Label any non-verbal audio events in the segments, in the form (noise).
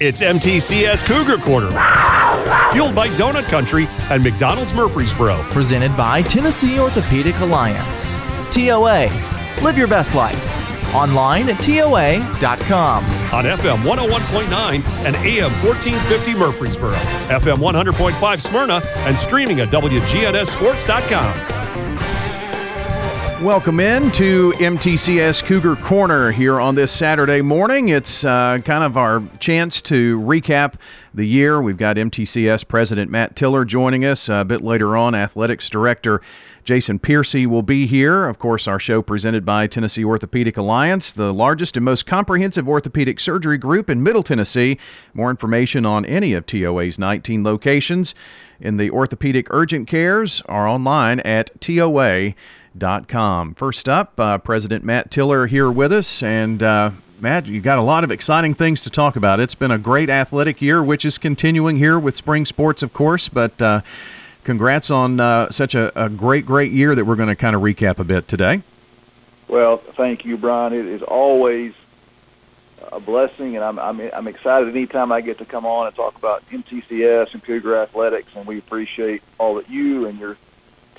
It's MTCS Cougar Corner, fueled by Donut Country and McDonald's Murfreesboro. Presented by Tennessee Orthopedic Alliance. TOA. Live your best life. Online at TOA.com. On FM 101.9 and AM 1450 Murfreesboro, FM 100.5 Smyrna, and streaming at WGNSSports.com. Welcome in to MTCS Cougar Corner here on this Saturday morning. It's uh, kind of our chance to recap the year. We've got MTCS President Matt Tiller joining us a bit later on. Athletics Director Jason Piercy will be here. Of course, our show presented by Tennessee Orthopedic Alliance, the largest and most comprehensive orthopedic surgery group in Middle Tennessee. More information on any of TOA's 19 locations in the orthopedic urgent cares are online at TOA com. First up, uh, President Matt Tiller here with us. And uh, Matt, you got a lot of exciting things to talk about. It's been a great athletic year, which is continuing here with spring sports, of course. But uh, congrats on uh, such a, a, great, great year that we're going to kind of recap a bit today. Well, thank you, Brian. It is always a blessing, and I'm, I'm, I'm excited anytime I get to come on and talk about MTCS and Cougar Athletics, and we appreciate all that you and your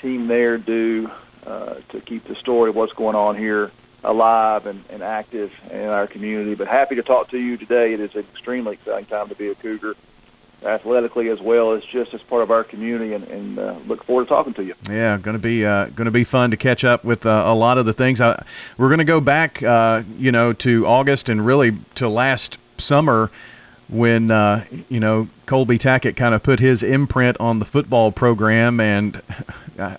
team there do uh, to keep the story of what's going on here alive and, and active in our community. But happy to talk to you today. It is an extremely exciting time to be a Cougar athletically as well as just as part of our community and, and uh, look forward to talking to you. Yeah, going to be uh, going to be fun to catch up with uh, a lot of the things. I, we're going to go back, uh, you know, to August and really to last summer when uh, you know Colby Tackett kind of put his imprint on the football program, and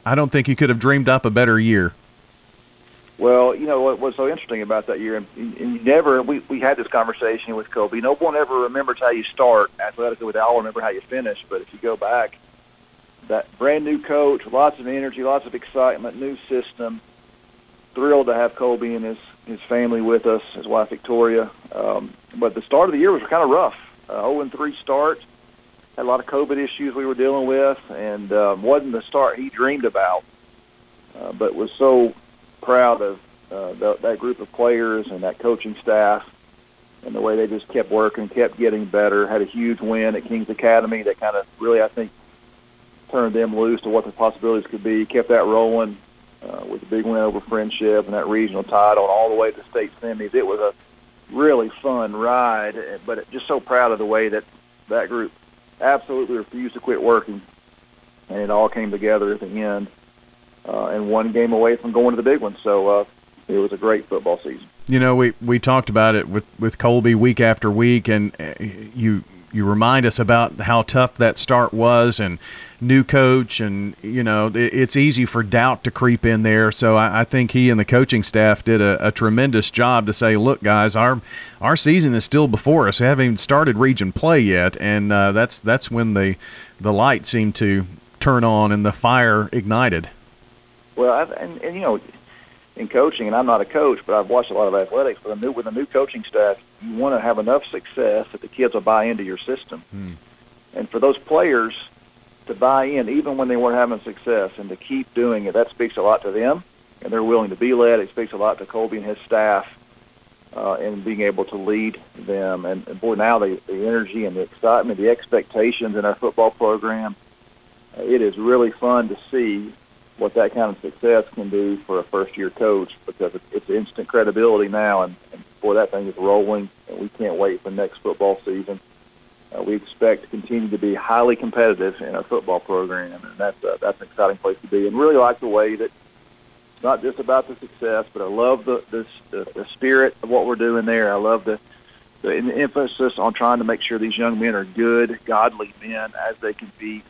I don't think you could have dreamed up a better year. Well, you know what was so interesting about that year, and, you never we we had this conversation with Colby. No one ever remembers how you start athletically. With Al, remember how you finish. But if you go back, that brand new coach, lots of energy, lots of excitement, new system. Thrilled to have Colby and his his family with us, his wife Victoria. Um, but the start of the year was kind of rough. Uh, 0 and 3 start. Had a lot of COVID issues we were dealing with, and um, wasn't the start he dreamed about. Uh, but was so proud of uh, the, that group of players and that coaching staff, and the way they just kept working, kept getting better. Had a huge win at Kings Academy that kind of really, I think, turned them loose to what the possibilities could be. Kept that rolling uh, with a big win over Friendship and that regional title, and all the way to state semis. It was a really fun ride, but just so proud of the way that that group absolutely refused to quit working, and it all came together at the end, uh, and one game away from going to the big one. So uh, it was a great football season. You know, we we talked about it with with Colby week after week, and uh, you you remind us about how tough that start was and new coach and you know it's easy for doubt to creep in there so I, I think he and the coaching staff did a, a, tremendous job to say look guys our our season is still before us we haven't even started region play yet and uh, that's that's when the the light seemed to turn on and the fire ignited well I've, and, and you know in coaching, and I'm not a coach, but I've watched a lot of athletics. But a new, with a new coaching staff, you want to have enough success that the kids will buy into your system. Hmm. And for those players to buy in, even when they weren't having success, and to keep doing it, that speaks a lot to them, and they're willing to be led. It speaks a lot to Colby and his staff, uh, and being able to lead them. And, and boy, now the, the energy and the excitement, the expectations in our football program, uh, it is really fun to see what that kind of success can do for a first-year coach because it's instant credibility now, and, and boy, that thing is rolling, and we can't wait for next football season. Uh, we expect to continue to be highly competitive in our football program, and that's uh, that's an exciting place to be. And really like the way that it's not just about the success, but I love the the, the, the spirit of what we're doing there. I love the the emphasis on trying to make sure these young men are good, godly men as they compete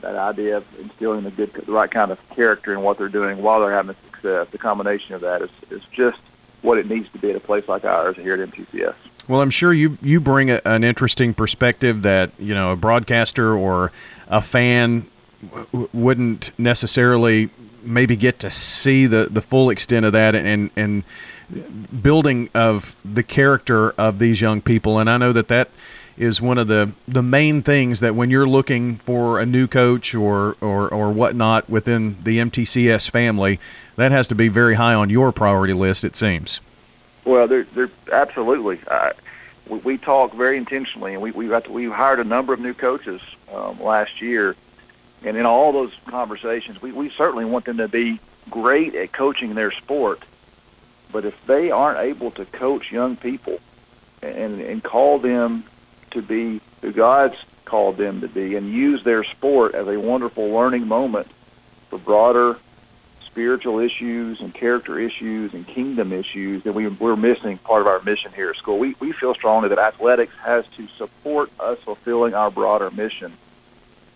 that idea of instilling the good, the right kind of character in what they're doing while they're having success. The combination of that is is just what it needs to be at a place like ours here at MTCS. Well, I'm sure you you bring a, an interesting perspective that you know a broadcaster or a fan w- wouldn't necessarily maybe get to see the, the full extent of that and and building of the character of these young people. And I know that that is one of the the main things that when you're looking for a new coach or or or whatnot within the MTCS family, that has to be very high on your priority list. It seems. Well, they're they're absolutely. Uh, we, we talk very intentionally, and we we got to, we hired a number of new coaches um, last year, and in all those conversations, we we certainly want them to be great at coaching their sport, but if they aren't able to coach young people and and call them to be who God's called them to be, and use their sport as a wonderful learning moment for broader spiritual issues and character issues and kingdom issues, that we, we're missing part of our mission here at school. We, we feel strongly that athletics has to support us fulfilling our broader mission.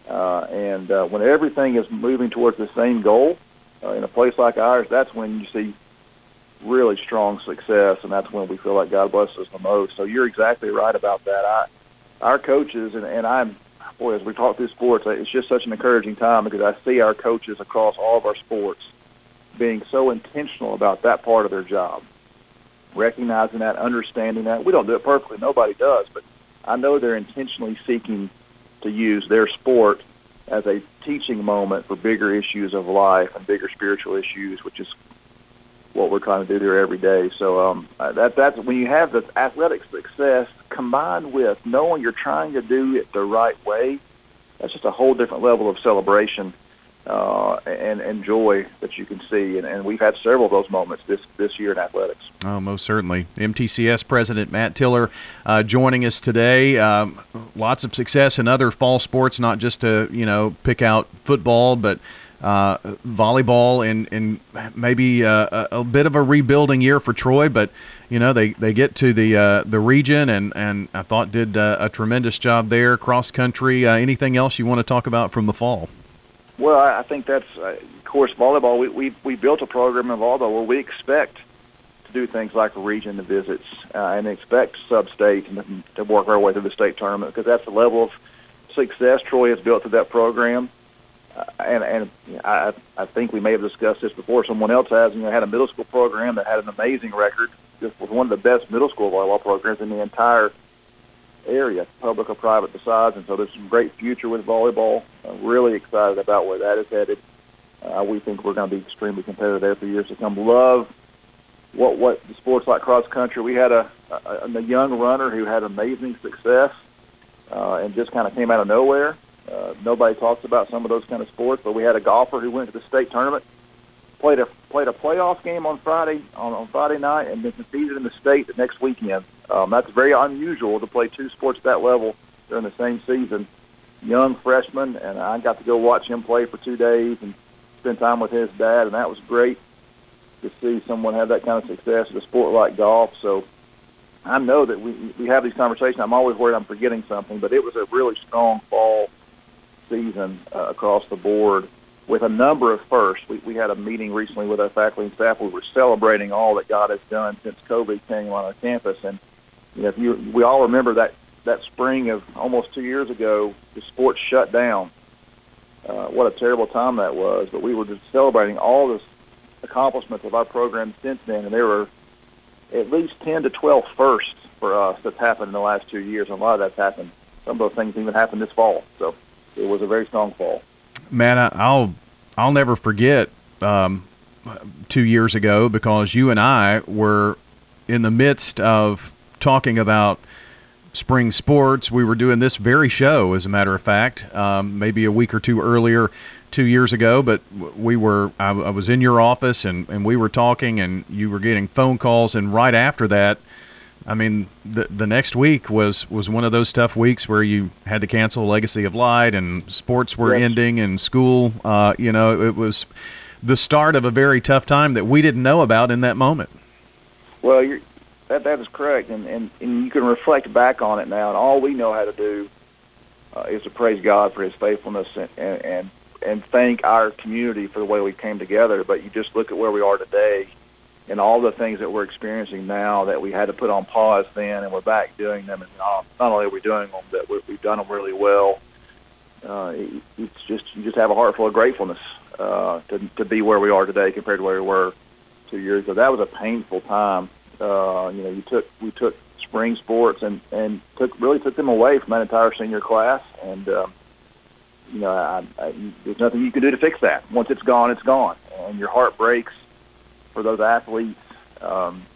Uh, and uh, when everything is moving towards the same goal uh, in a place like ours, that's when you see really strong success, and that's when we feel like God blesses us the most. So you're exactly right about that. I, our coaches, and, and I'm, boy, as we talk through sports, uh, it's just such an encouraging time because I see our coaches across all of our sports – being so intentional about that part of their job, recognizing that, understanding that. We don't do it perfectly. Nobody does, but I know they're intentionally seeking to use their sport as a teaching moment for bigger issues of life and bigger spiritual issues, which is what we're trying to do here every day. So um, that that's when you have this athletic success combined with knowing you're trying to do it the right way. That's just a whole different level of celebration uh, and, and joy that you can see. And, and we've had several of those moments this, this year in athletics. Oh, most certainly. MTCS President Matt Tiller uh, joining us today. Um, lots of success in other fall sports, not just to you know pick out football, but uh, volleyball and and maybe uh, a, a, bit of a rebuilding year for Troy, but you know they, they get to the uh, the region and, and I thought did uh, a tremendous job there. Cross country. Uh, anything else you want to talk about from the fall? Well, I think that's, of course, volleyball. We, we we built a program in volleyball where we expect to do things like region visits and expect sub-state and to work our way through the state tournament because that's the level of success Troy has built through that program. Uh, and and I I think we may have discussed this before. Someone else has. You know, had a middle school program that had an amazing record. Just was one of the best middle school volleyball programs in the entire area, public or private besides. And so there's some great future with volleyball. I'm really excited about where that is headed. Uh, we think we're going to be extremely competitive there for years to come. Love what what the sports like cross country. We had a, a, a young runner who had amazing success uh, and just kind of came out of nowhere. Uh, nobody talks about some of those kind of sports, but we had a golfer who went to the state tournament played a played a playoff game on Friday on, on Friday night and then competed in the state the next weekend. Um, that's very unusual to play two sports at that level during the same season. Young freshman, and I got to go watch him play for two days and spend time with his dad, and that was great to see someone have that kind of success in a sport like golf. So I know that we we have these conversations. I'm always worried I'm forgetting something, but it was a really strong fall season uh, across the board with a number of firsts. We, we had a meeting recently with our faculty and staff. We were celebrating all that God has done since COVID came on our campus. And you know, if you, we all remember that that spring of almost two years ago, the sports shut down. Uh, what a terrible time that was. But we were just celebrating all the accomplishments of our program since then, and there were at least 10 to 12 firsts for us that's happened in the last two years, and a lot of that's happened. Some of those things even happened this fall. So it was a very strong fall man, I'll I'll never forget um, two years ago because you and I were in the midst of talking about spring sports. We were doing this very show, as a matter of fact, um, maybe a week or two earlier, two years ago. But we were, I, I was in your office and, and we were talking, and you were getting phone calls. And right after that, I mean, the the next week was was one of those tough weeks where you had to cancel Legacy of Light, and sports were yes. ending, and school. Uh, you know, it was the start of a very tough time that we didn't know about in that moment. Well, you're, that that is correct, and, and and you can reflect back on it now, and all we know how to do uh, is to praise God for His faithfulness and, and and and thank our community for the way we came together. But you just look at where we are today and all the things that we're experiencing now that we had to put on pause then, and we're back doing them. And not, not only are we doing them, but we've done them really well. Uh, it's just you just have a heart full of gratefulness uh, to to be where we are today compared to where we were two years ago. That was a painful time. Uh, you know, you took we took spring sports and and took really took them away from that entire senior class, and um, you know, I, I, there's nothing you can do to fix that. Once it's gone, it's gone, and your heart breaks for those athletes. Um,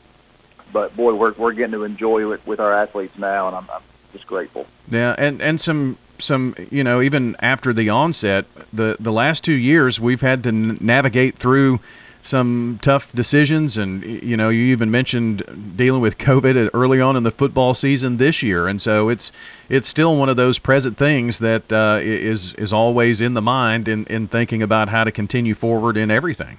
but boy, we're we're getting to enjoy it with our athletes now, and I'm, I'm just grateful. Yeah, and and some some you know even after the onset, the the last two years we've had to navigate through some tough decisions, and you know you even mentioned dealing with COVID early on in the football season this year, and so it's it's still one of those present things that uh, is is always in the mind in in thinking about how to continue forward in everything.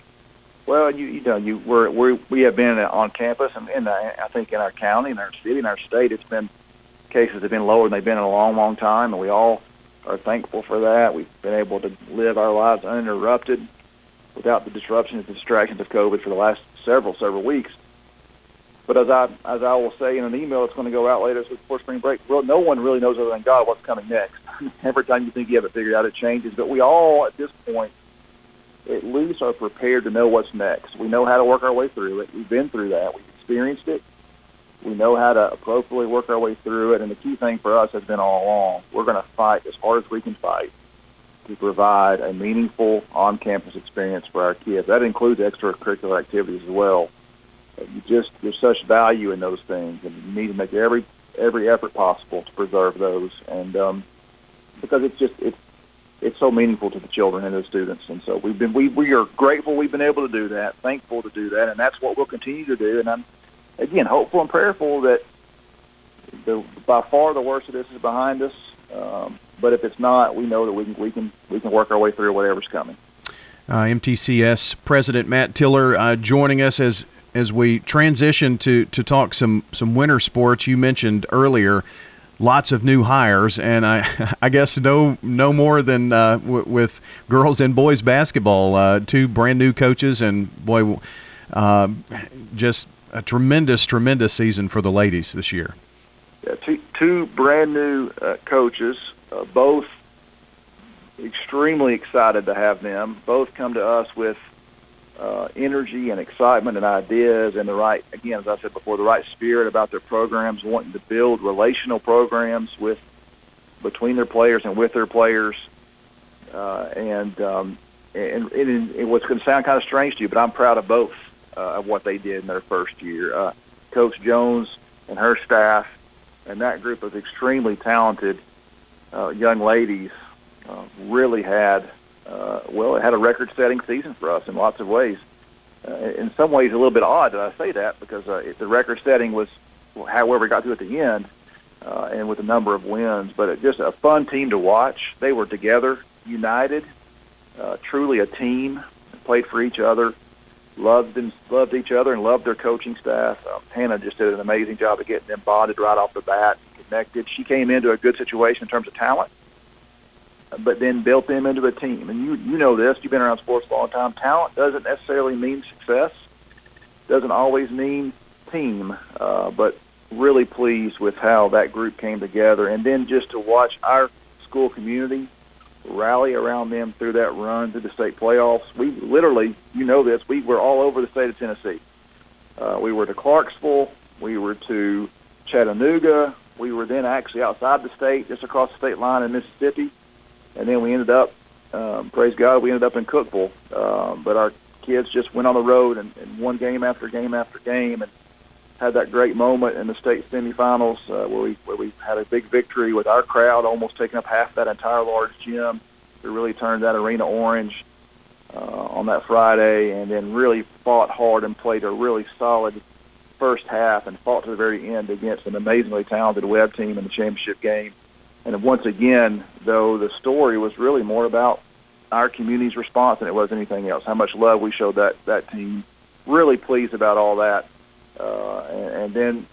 Well, you you know you we're, we're we have been on campus and in uh, I think in our county, in our city, in our state, it's been cases have been lower than they've been in a long, long time, and we all are thankful for that. We've been able to live our lives uninterrupted without the disruption and distractions of COVID for the last several, several weeks. But as I as I will say in an email that's going to go out later before spring break, well, no one really knows other than God what's coming next. (laughs) Every time you think you have it figured out, it changes. But we all, at this point, at least are prepared to know what's next. We know how to work our way through it. We've been through that. We've experienced it. We know how to appropriately work our way through it. And the key thing for us has been all along, we're going to fight as hard as we can fight to provide a meaningful on-campus experience for our kids. That includes extracurricular activities as well. You just there's such value in those things, and you need to make every every effort possible to preserve those. And um, because it's just it's it's so meaningful to the children and the students. And so we've been we we are grateful we've been able to do that, thankful to do that, and that's what we'll continue to do. And I'm again hopeful and prayerful that the by far the worst of this is behind us. Um, but if it's not, we know that we can we can we can work our way through whatever's coming. Uh, MTCS President Matt Tiller uh, joining us as as we transition to to talk some some winter sports. You mentioned earlier lots of new hires, and I (laughs) I guess no no more than uh, w- with girls and boys basketball. Uh, two brand new coaches, and boy, uh, just a tremendous tremendous season for the ladies this year. Yeah, two two brand new uh, coaches uh, both extremely excited to have them. Both come to us with uh, energy and excitement and ideas and the right, again, as I said before, the right spirit about their programs, wanting to build relational programs with between their players and with their players. Uh, and, um, and, and, and what's going to sound kind of strange to you, but I'm proud of both uh, of what they did in their first year. Uh, Coach Jones and her staff and that group of extremely talented uh, young ladies uh, really had uh, well, it had a record-setting season for us in lots of ways. Uh, in some ways, a little bit odd that I say that because uh, it, the record-setting was, however, it got to at the end, uh, and with a number of wins. But it, just a fun team to watch. They were together, united, uh, truly a team. Played for each other, loved and loved each other, and loved their coaching staff. Uh, Hannah just did an amazing job of getting them bonded right off the bat, connected. She came into a good situation in terms of talent but then built them into a team. And you you know this. You've been around sports a long time. Talent doesn't necessarily mean success. Doesn't always mean team. Uh, but really pleased with how that group came together, and then just to watch our school community rally around them through that run through the state playoffs. We literally, you know this, we were all over the state of Tennessee. Uh, we were to Clarksville. We were to Chattanooga. We were then actually outside the state, just across the state line in Mississippi and then we ended up, um, praise God, we ended up in Cookeville. Um, but our kids just went on the road and, and won game after game after game, and had that great moment in the state semifinals uh, where we where we had a big victory with our crowd almost taking up half that entire large gym. We really turned that arena orange uh, on that Friday, and then really fought hard and played a really solid first half and fought to the very end against an amazingly talented Webb team in the championship game. And once again, though, the story was really more about our community's response than it was anything else. How much love we showed that that team. Really pleased about all that. Uh, and, and then,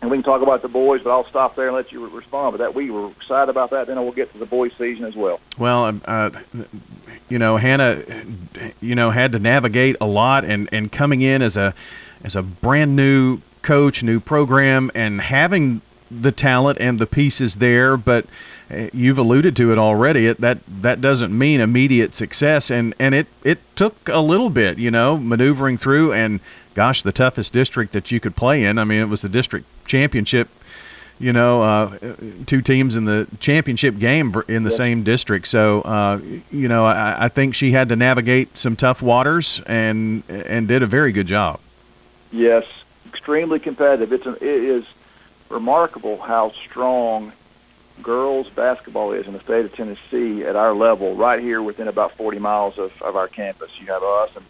and we can talk about the boys, but I'll stop there and let you respond. But that we were excited about that. Then we'll get to the boys' season as well. Well, um, uh, you know, Hannah, you know, had to navigate a lot, and and coming in as a as a brand new coach, new program, and having the talent and the pieces there, but uh, you've alluded to it already. It, that that doesn't mean immediate success, and and it it took a little bit, you know, maneuvering through. And gosh, the toughest district that you could play in. I mean, it was the district championship. You know, uh, two teams in the championship game in the same district. So, uh, you know, I, I think she had to navigate some tough waters and and did a very good job. Yes, extremely competitive. It's an, it is remarkable how strong girls basketball is in the state of Tennessee at our level, right here within about 40 miles of, of our campus. You have us and,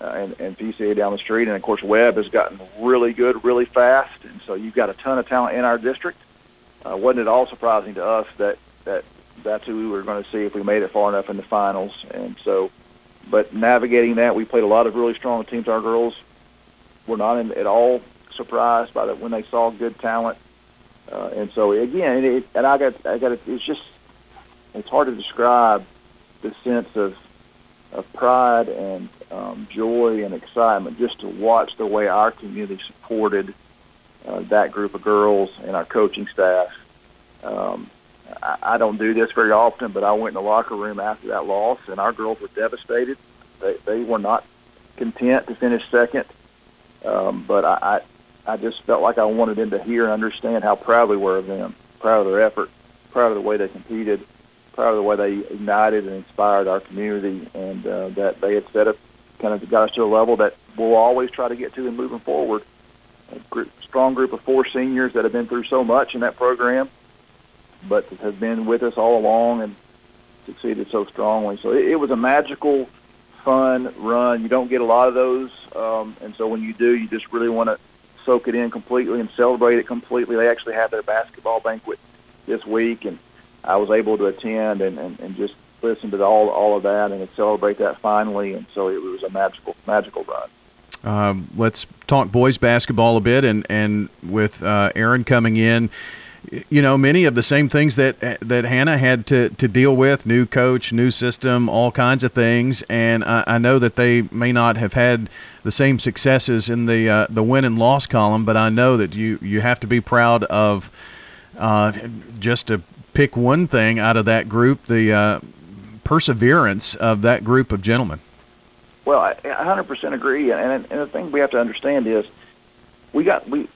uh, and and PCA down the street, and of course Webb has gotten really good, really fast, and so you've got a ton of talent in our district. Uh, wasn't it all surprising to us that that that's who we were going to see if we made it far enough in the finals, and so. But navigating that, we played a lot of really strong teams. Our girls were not in, at all surprised by that when they saw good talent uh, and so again, it, and I got, I got, it's just, it's hard to describe the sense of, of pride and um, joy and excitement just to watch the way our community supported uh, that group of girls and our coaching staff. Um, I, I don't do this very often, but I went in the locker room after that loss, and our girls were devastated. They, they were not content to finish second, um, but I, I just felt like I wanted them to hear and understand how proud we were of them, proud of their effort, proud of the way they competed, proud of the way they ignited and inspired our community, and uh, that they had set up, kind of got us to a level that we'll always try to get to in moving forward. A group, strong group of four seniors that have been through so much in that program, but have been with us all along and succeeded so strongly. So it, it was a magical, fun run. You don't get a lot of those, um, and so when you do, you just really want to soak it in completely and celebrate it completely. They actually had their basketball banquet this week, and I was able to attend and, and, and just listen to all all of that and celebrate that finally. And so it was a magical magical run. Um, let's talk boys basketball a bit, and and with uh, Aaron coming in, you know, many of the same things that that Hannah had to, to deal with new coach, new system, all kinds of things. And I, I know that they may not have had the same successes in the uh, the win and loss column, but I know that you, you have to be proud of uh, just to pick one thing out of that group the uh, perseverance of that group of gentlemen. Well, I 100% agree. And, and the thing we have to understand is we got we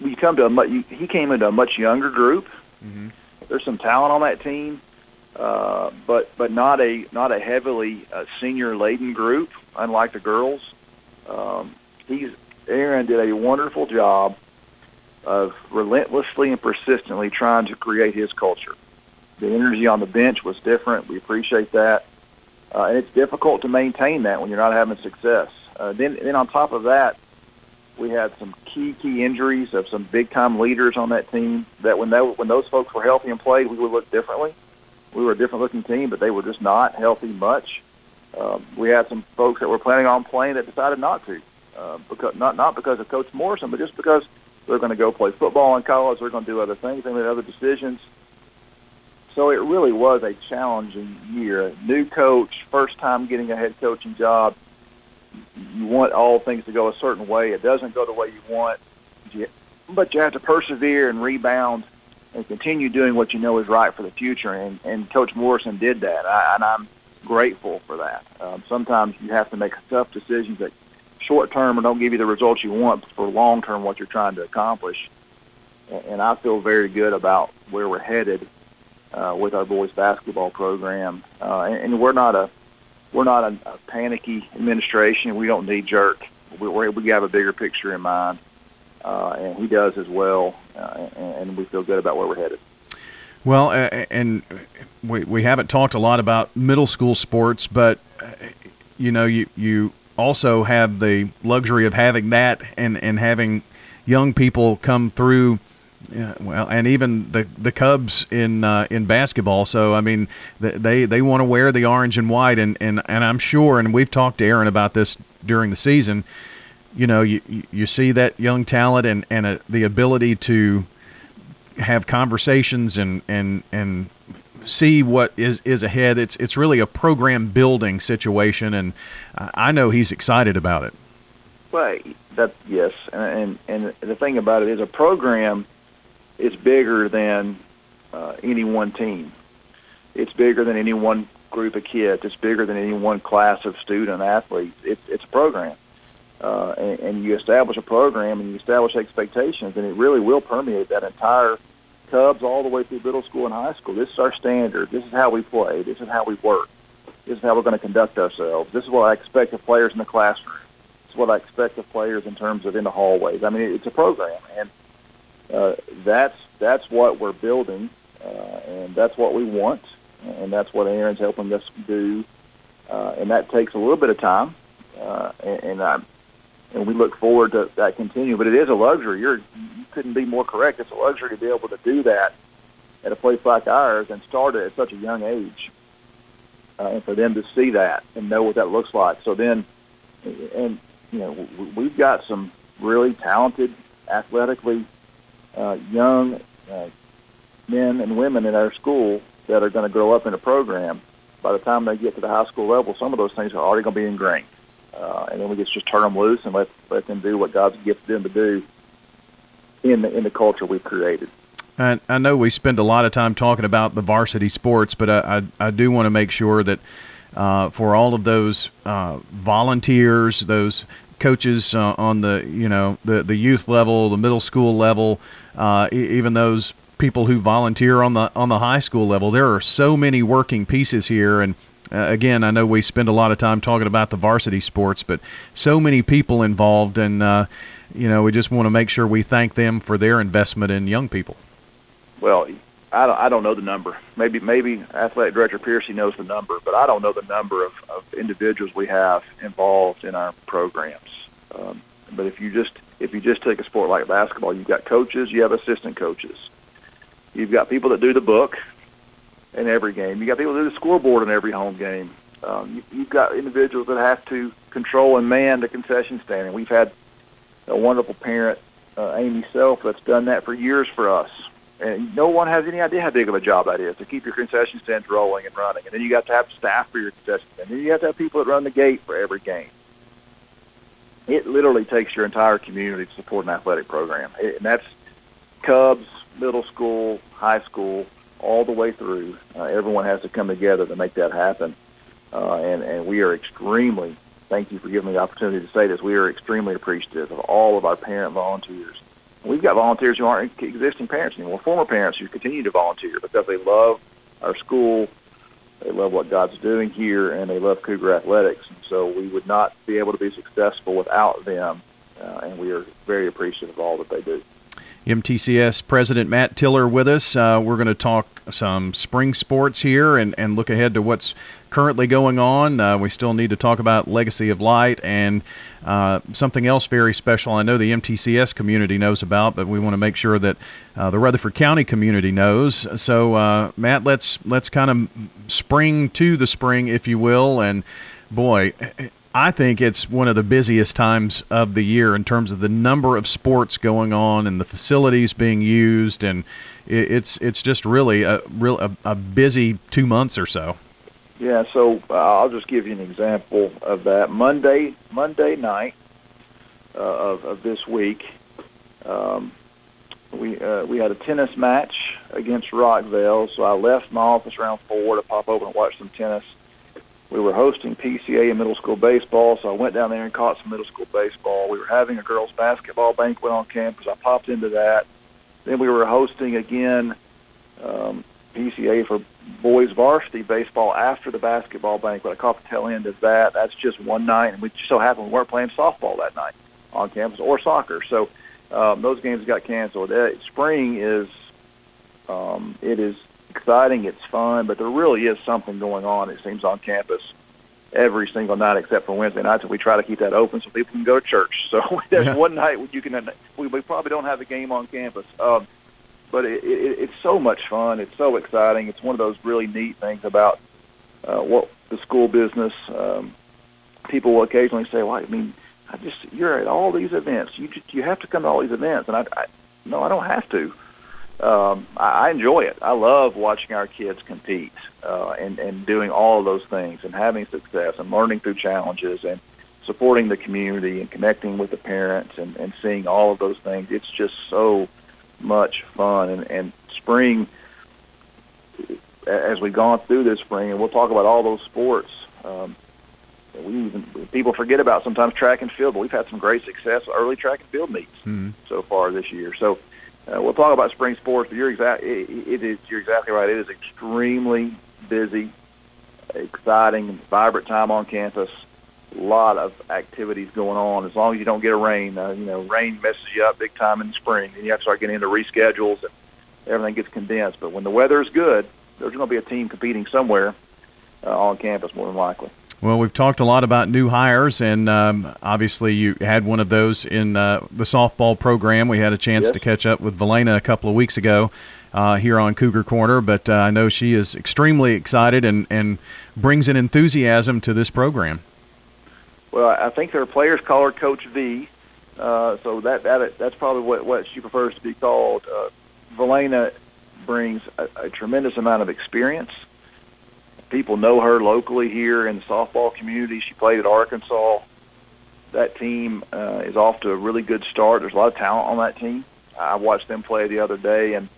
we come to a much, he came into a much younger group. Mm-hmm. There's some talent on that team, uh, but but not a not a heavily uh, senior laden group, unlike the girls. Um, he's Aaron did a wonderful job of relentlessly and persistently trying to create his culture. The energy on the bench was different. We appreciate that, uh, and it's difficult to maintain that when you're not having success. Uh, then then on top of that, we had some key key injuries of some big time leaders on that team. That when they when those folks were healthy and played, we would look differently. We were a different looking team, but they were just not healthy much. Um, we had some folks that were planning on playing that decided not to, uh, because not not because of Coach Morrison, but just because they're going to go play football in college. They're going to do other things. They made other decisions. So it really was a challenging year. New coach, first time getting a head coaching job you want all things to go a certain way. It doesn't go the way you want, but you have to persevere and rebound and continue doing what you know is right for the future. And, and Coach Morrison did that, I, and I'm grateful for that. Um, sometimes you have to make tough decisions that short term don't give you the results you want for long term what you're trying to accomplish. And, I feel very good about where we're headed uh, with our boys basketball program. Uh, and, and we're not a we're not a, a panicky administration. We don't need jerk. We, we have a bigger picture in mind, uh, and he does as well, uh, and, and we feel good about where we're headed. Well, uh, and we we haven't talked a lot about middle school sports, but uh, you know, you you also have the luxury of having that and and having young people come through yeah, well, and even the the Cubs in uh, in basketball. So I mean, they they want to wear the orange and white, and, and and I'm sure, and we've talked to Aaron about this during the season. You know, you you see that young talent and and a, the ability to have conversations and and and see what is is ahead. It's it's really a program building situation, and I know he's excited about it. Well, that yes, and, and the thing about it is a program is bigger than uh, any one team. It's bigger than any one group of kids. It's bigger than any one class of student athletes. It's it's a program, uh, and, and you establish a program and you establish expectations, and it really will permeate that entire Cubs all the way through middle school and high school. This is our standard. This is how we play. This is how we work. This is how we're going to conduct ourselves. This is what I expect of players in the classroom. It's what I expect of players in terms of in the hallways. I mean, it's a program, and uh, that's that's what we're building, uh, and that's what we want, and that's what Aaron's helping us do, uh, and that takes a little bit of time, uh, and, and I and we look forward to that continue. But it is a luxury. You're you couldn't be more correct. It's a luxury to be able to do that at a place like ours and start it at such a young age, uh, and for them to see that and know what that looks like. So then, and you know, we've got some really talented, athletically uh, young uh, men and women in our school that are going to grow up in a program. By the time they get to the high school level, some of those things are already going to be ingrained uh, and then we just just turn them loose and let let them do what God's gifted them to do in the in the culture we've created. I, I know we spend a lot of time talking about the varsity sports, but I, I, I do want to make sure that uh, for all of those uh, volunteers, those coaches uh, on the you know the the youth level, the middle school level, uh, even those people who volunteer on the on the high school level, there are so many working pieces here, and uh, again, I know we spend a lot of time talking about the varsity sports, but so many people involved, and uh, you know, we just want to make sure we thank them for their investment in young people. Well, I don't, I don't know the number. Maybe maybe athletic director Piercy knows the number, but I don't know the number of, of individuals we have involved in our programs. Um, but if you just if you just take a sport like basketball, you've got coaches, you have assistant coaches, you've got people that do the book, in every game. You got people that do the scoreboard in every home game. Um, you, you've got individuals that have to control and man the concession stand. And we've had a wonderful parent, uh, Amy Self, that's done that for years for us. And no one has any idea how big of a job that is to keep your concession stands rolling and running. And then you got to have staff for your concession stand. And then you have to have people that run the gate for every game. It literally takes your entire community to support an athletic program. And that's Cubs, middle school, high school, all the way through. Uh, everyone has to come together to make that happen. Uh, and, and we are extremely, thank you for giving me the opportunity to say this, we are extremely appreciative of all of our parent volunteers. We've got volunteers who aren't existing parents anymore, former parents who continue to volunteer because they love our school, they love what God's doing here, and they love Cougar athletics. And so we would not be able to be successful without them, uh, and we are very appreciative of all that they do. MTCS President Matt Tiller with us. Uh, we're going to talk some spring sports here and, and look ahead to what's currently going on. Uh, we still need to talk about Legacy of Light and uh, something else very special I know the MTCS community knows about, but we want to make sure that uh, the Rutherford County community knows. So, uh, Matt, let's let's kind of spring to the spring, if you will, and boy, I think it's one of the busiest times of the year in terms of the number of sports going on and the facilities being used, and it's it's just really a real a, a busy two months or so. Yeah, so uh, I'll just give you an example of that. Monday Monday night uh, of of this week, um, we uh, we had a tennis match against Rockville. So I left my office around four to pop over and watch some tennis we were hosting PCA in middle school baseball, so I went down there and caught some middle school baseball. We were having a girls' basketball banquet on campus. I popped into that. Then we were hosting again um, PCA for boys varsity baseball after the basketball banquet. I caught the tail end of that. That's just one night, and we just so happened we weren't playing softball that night on campus or soccer. So um, those games got canceled. Uh, spring is um, it is exciting, it's fun, but there really is something going on, it seems, on campus every single night except for Wednesday nights, and we try to keep that open so people can go to church. (laughs) So there's yeah. one night you can, we, we probably don't have a game on campus. Um, but it, it, it's so much fun. It's so exciting. It's one of those really neat things about uh, what the school business. Um, people will occasionally say, "Well, I mean, I just you're at all these events. You just, you have to come to all these events." And I, I no, I don't have to um, I, I enjoy it. I love watching our kids compete uh, and and doing all of those things and having success and learning through challenges and supporting the community and connecting with the parents and, and seeing all of those things. It's just so much fun and, and spring as we've gone through this spring and we'll talk about all those sports. Um, we even people forget about sometimes track and field, but we've had some great success early track and field meets mm-hmm. so far this year. So uh, we'll talk about spring sports, but you're exact. It, is. You're exactly right. It is extremely busy, exciting, vibrant time on campus. a lot of activities going on. As long as you don't get a rain, uh, you know, rain messes you up big time in the spring, and you have to start getting into reschedules and everything gets condensed. But when the weather is good, there's going to be a team competing somewhere uh, on campus more than likely. Well, we've talked a lot about new hires, and um, obviously you had one of those in uh, the softball program. We had a chance yes. to catch up with Valena a couple of weeks ago uh, here on Cougar Corner, but uh, I know she is extremely excited and, and brings an enthusiasm to this program. Well, I think their players call her Coach V, uh, so that, that that's probably what, what she prefers to be called. Uh, Valena brings a, a tremendous amount of experience – people know her locally here in the softball community. She played at Arkansas. That team uh, is off to a really good start. There's a lot of talent on that team. I watched them play the other day, and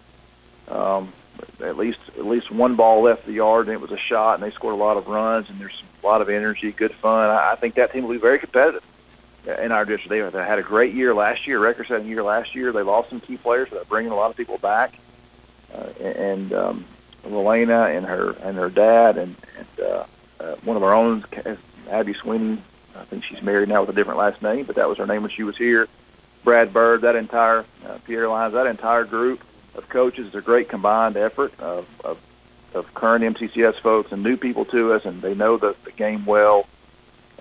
um, at least at least one ball left the yard, and it was a shot, and they scored a lot of runs, and there's a lot of energy, good fun. I, I think that team will be very competitive in our district. They had a great year last year, record-setting year last year. They lost some key players, but they're bringing a lot of people back, uh, and um, Elena and her and her dad and, and uh, uh, one of our own, Abby Sweeney. I think she's married now with a different last name, but that was her name when she was here. Brad Bird, that entire uh, Pierre Lyons, that entire group of coaches is a great combined effort of, of, of current MTCS folks and new people to us, and they know the, the game well.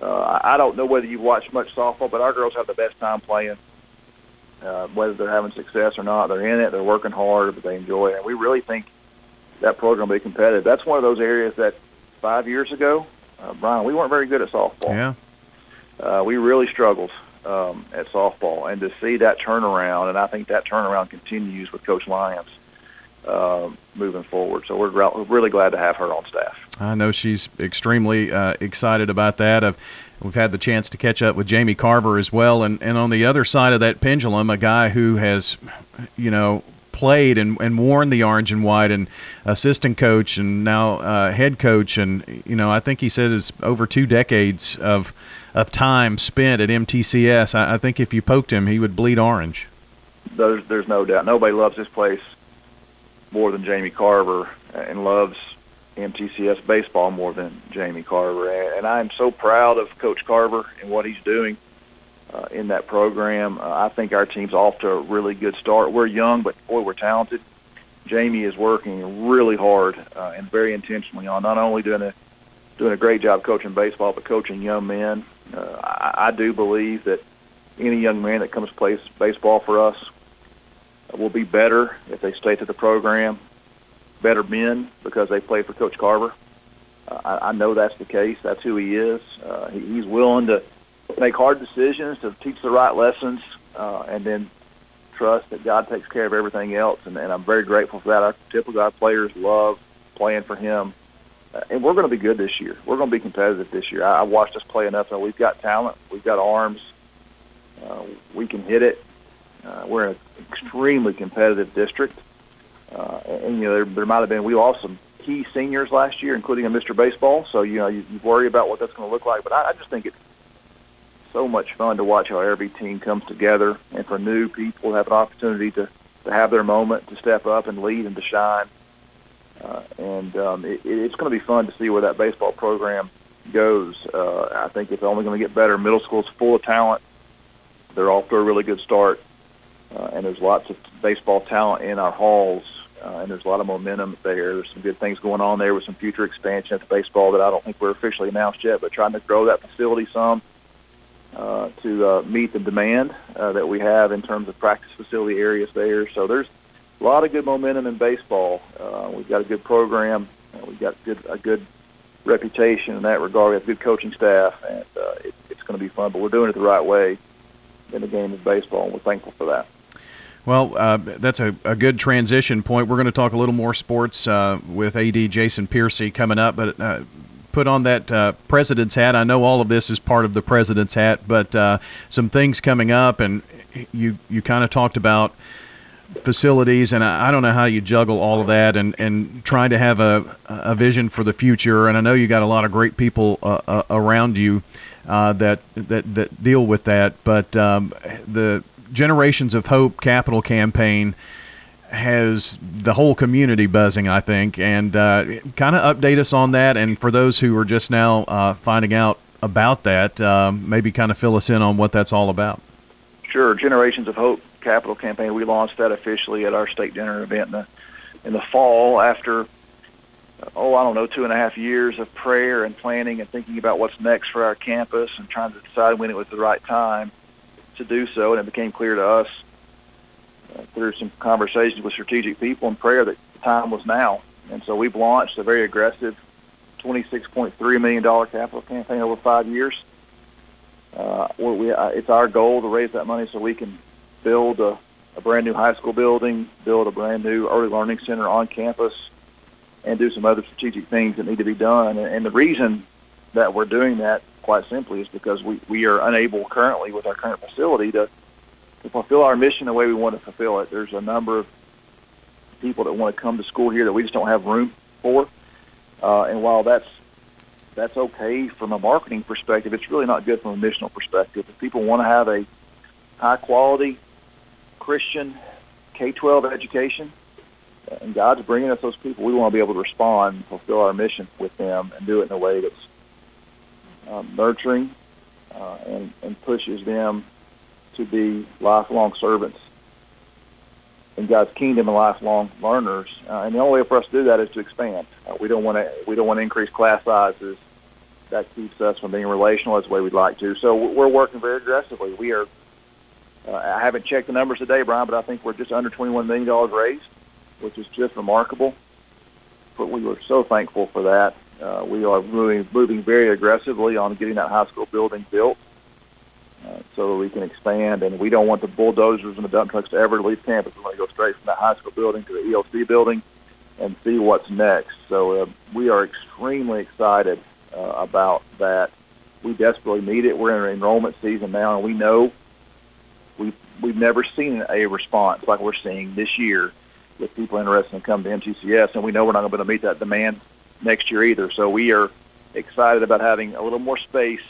Uh, I don't know whether you've watched much softball, but our girls have the best time playing. Uh, whether they're having success or not, they're in it. They're working hard, but they enjoy it. And we really think – that program will be competitive. That's one of those areas that five years ago, uh, Brian, we weren't very good at softball. Yeah. Uh, we really struggled um, at softball, and to see that turnaround, and I think that turnaround continues with Coach Lyons uh, moving forward. So we're, really glad to have her on staff. I know she's extremely uh, excited about that. I've, we've had the chance to catch up with Jamie Carver as well, and, and on the other side of that pendulum, a guy who has, you know, played and, and worn the orange and white and assistant coach and now uh, head coach and you know I think he said it's over two decades of of time spent at MTCS. I, I think if you poked him, he would bleed orange. There's there's no doubt. Nobody loves this place more than Jamie Carver and loves MTCS baseball more than Jamie Carver. And I'm so proud of Coach Carver and what he's doing uh, in that program. Uh, I think our team's off to a really good start. We're young, but boy, we're talented. Jamie is working really hard uh, and very intentionally on not only doing a doing a great job coaching baseball, but coaching young men. Uh, I, I do believe that any young man that comes to play baseball for us will be better if they stay to the program, better men because they play for Coach Carver. Uh, I, I know that's the case. That's who he is. Uh, he, he's willing to make hard decisions, to teach the right lessons, uh, and then trust that God takes care of everything else. And, and I'm very grateful for that. Our typical our players love playing for him. Uh, and we're going to be good this year. We're going to be competitive this year. I, I watched us play enough. Now we've got talent. We've got arms. Uh, we can hit it. Uh, we're in an extremely competitive district. Uh, and, you know, there, there might have been, we lost some key seniors last year, including a Mr. Baseball. So, you know, you, you worry about what that's going to look like. But I, I just think it's so much fun to watch how every team comes together, and for new people have an opportunity to to have their moment, to step up and lead and to shine. Uh, and um, it, it's going to be fun to see where that baseball program goes. Uh, I think it's only going to get better. Middle school's full of talent. They're off to a really good start, uh, and there's lots of baseball talent in our halls, uh, and there's a lot of momentum there. There's some good things going on there with some future expansion at the baseball that I don't think we're officially announced yet, but trying to grow that facility some uh, to uh, meet the demand uh, that we have in terms of practice facility areas there. So there's a lot of good momentum in baseball. Uh, we've got a good program. Uh, we've got good, a good reputation in that regard. We have good coaching staff, and uh, it, it's going to be fun. But we're doing it the right way in the game of baseball, and we're thankful for that. Well, uh, that's a, a good transition point. We're going to talk a little more sports uh, with AD Jason Piercy coming up, but uh, put on that uh, president's hat. I know all of this is part of the president's hat, but uh, some things coming up, and you you kind of talked about facilities, and I, I, don't know how you juggle all of that and, and trying to have a, a vision for the future. And I know you got a lot of great people uh, uh around you uh, that that that deal with that, but um, the Generations of Hope Capital campaign has the whole community buzzing, I think, and uh, kind of update us on that. And for those who are just now uh, finding out about that. Um, maybe kind of fill us in on what that's all about. Sure. Generations of Hope Capital Campaign. We launched that officially at our state dinner event in the in the fall after oh I don't know two and a half years of prayer and planning and thinking about what's next for our campus and trying to decide when it was the right time to do so. And it became clear to us through some conversations with strategic people and prayer that the time was now. And so we've launched a very aggressive $26.3 million capital campaign over five years. Uh, we, uh, it's our goal to raise that money so we can build a, a brand new high school building, build a brand new early learning center on campus, and do some other strategic things that need to be done. And, and the reason that we're doing that, quite simply, is because we, we are unable currently with our current facility to, to fulfill our mission the way we want to fulfill it. There's a number of people that want to come to school here that we just don't have room for. Uh, and while that's that's okay from a marketing perspective, it's really not good from a missional perspective. If people want to have a high quality Christian K-12 education, and God's bringing us those people, we want to be able to respond fulfill our mission with them and do it in a way that's um, nurturing uh, and, and pushes them to be lifelong servants in God's kingdom and lifelong learners. Uh, and the only way for us to do that is to expand. Uh, we don't want to we don't want to increase class sizes. That keeps us from being relational as the way we'd like to. So we're working very aggressively. We are. Uh, I haven't checked the numbers today, Brian, but I think we're just under $21 million raised, which is just remarkable. But we were so thankful for that. Uh, we are moving, moving very aggressively on getting that high school building built uh, so that we can expand. And we don't want the bulldozers and the dump trucks to ever leave campus. We want to go straight from that high school building to the ELC building and see what's next. So uh, we are extremely excited uh, about that. We desperately need it. We're in enrollment season now, and we know we've we've never seen a response like we're seeing this year with people interested in coming to MTCS, and we know we're not going to be able to meet that demand next year either. So we are excited about having a little more space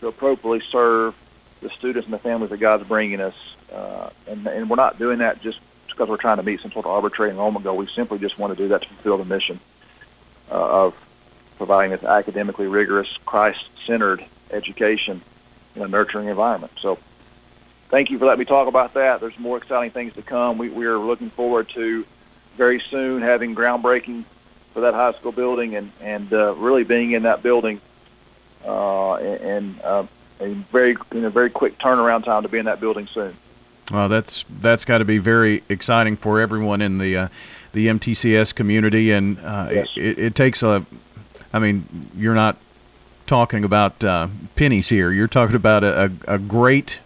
to appropriately serve the students and the families that God's bringing us. Uh, and, and we're not doing that just because we're trying to meet some sort of arbitrary enrollment goal. We simply just want to do that to fulfill the mission uh, of providing this academically rigorous, Christ-centered education in a nurturing environment. So thank you for letting me talk about that. There's more exciting things to come. We, we are looking forward to very soon having groundbreaking for that high school building and, and uh, really being in that building uh, and, uh, a very in a very quick turnaround time to be in that building soon. Well, that's that's got to be very exciting for everyone in the uh, the MTCS community, and uh, yes. it, it, takes a. I mean, you're not talking about uh, pennies here. You're talking about a, a, a great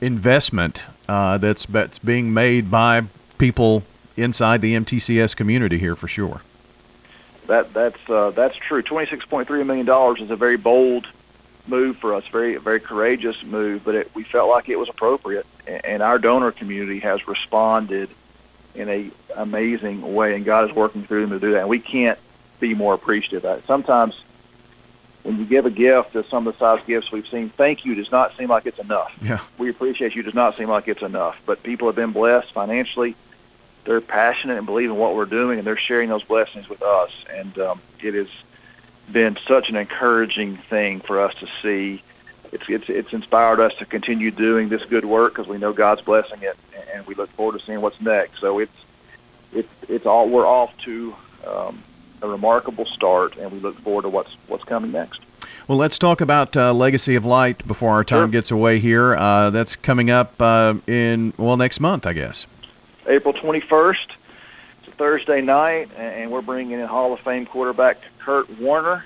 investment uh, that's that's being made by people inside the MTCS community here for sure. That that's uh, that's true. Twenty six point three million dollars is a very bold move for us, very very courageous move, but it, we felt like it was appropriate, and our donor community has responded in a amazing way, and God is working through them to do that. And we can't be more appreciative. of that. Sometimes when you give a gift to some of the size gifts we've seen, thank you does not seem like it's enough. Yeah. We appreciate you does not seem like it's enough, but people have been blessed financially. They're passionate and believe in what we're doing, and they're sharing those blessings with us. And um, it is been such an encouraging thing for us to see. It's it's it's inspired us to continue doing this good work because we know God's blessing it, and we look forward to seeing what's next. So it's it's it's all we're off to um, a remarkable start, and we look forward to what's what's coming next. Well, let's talk about uh, Legacy of Light before our time sure. gets away here. Uh, that's coming up uh, in well next month, I guess. April twenty first. Thursday night, and we're bringing in Hall of Fame quarterback Kurt Warner.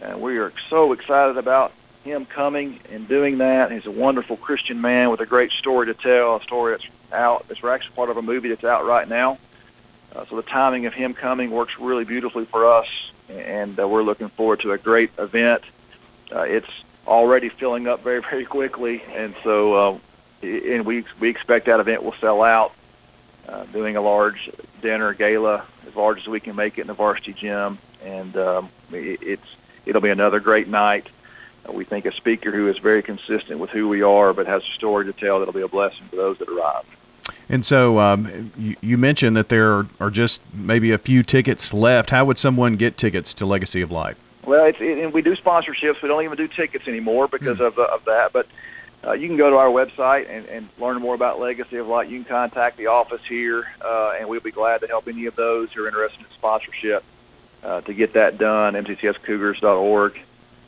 And we are so excited about him coming and doing that. He's a wonderful Christian man with a great story to tell, a story that's out. It's actually part of a movie that's out right now. Uh, so the timing of him coming works really beautifully for us, and uh, we're looking forward to a great event. Uh, it's already filling up very, (laughs) very quickly, and so uh, and we we expect that event will sell out uh, doing a large dinner gala as large as we can make it in the varsity gym, and um, it, it's it'll be another great night. Uh, we think a speaker who is very consistent with who we are, but has a story to tell that'll be a blessing to those that arrive. And so um, you, you, mentioned that there are, are, just maybe a few tickets left. How would someone get tickets to Legacy of Life? Well, it's it, and we do sponsorships. We don't even do tickets anymore because mm. of, of that. But uh, you can go to our website and, and learn more about Legacy of Light. You can contact the office here, uh, and we'll be glad to help any of those who are interested in sponsorship uh, to get that done. MTCSCougars.org.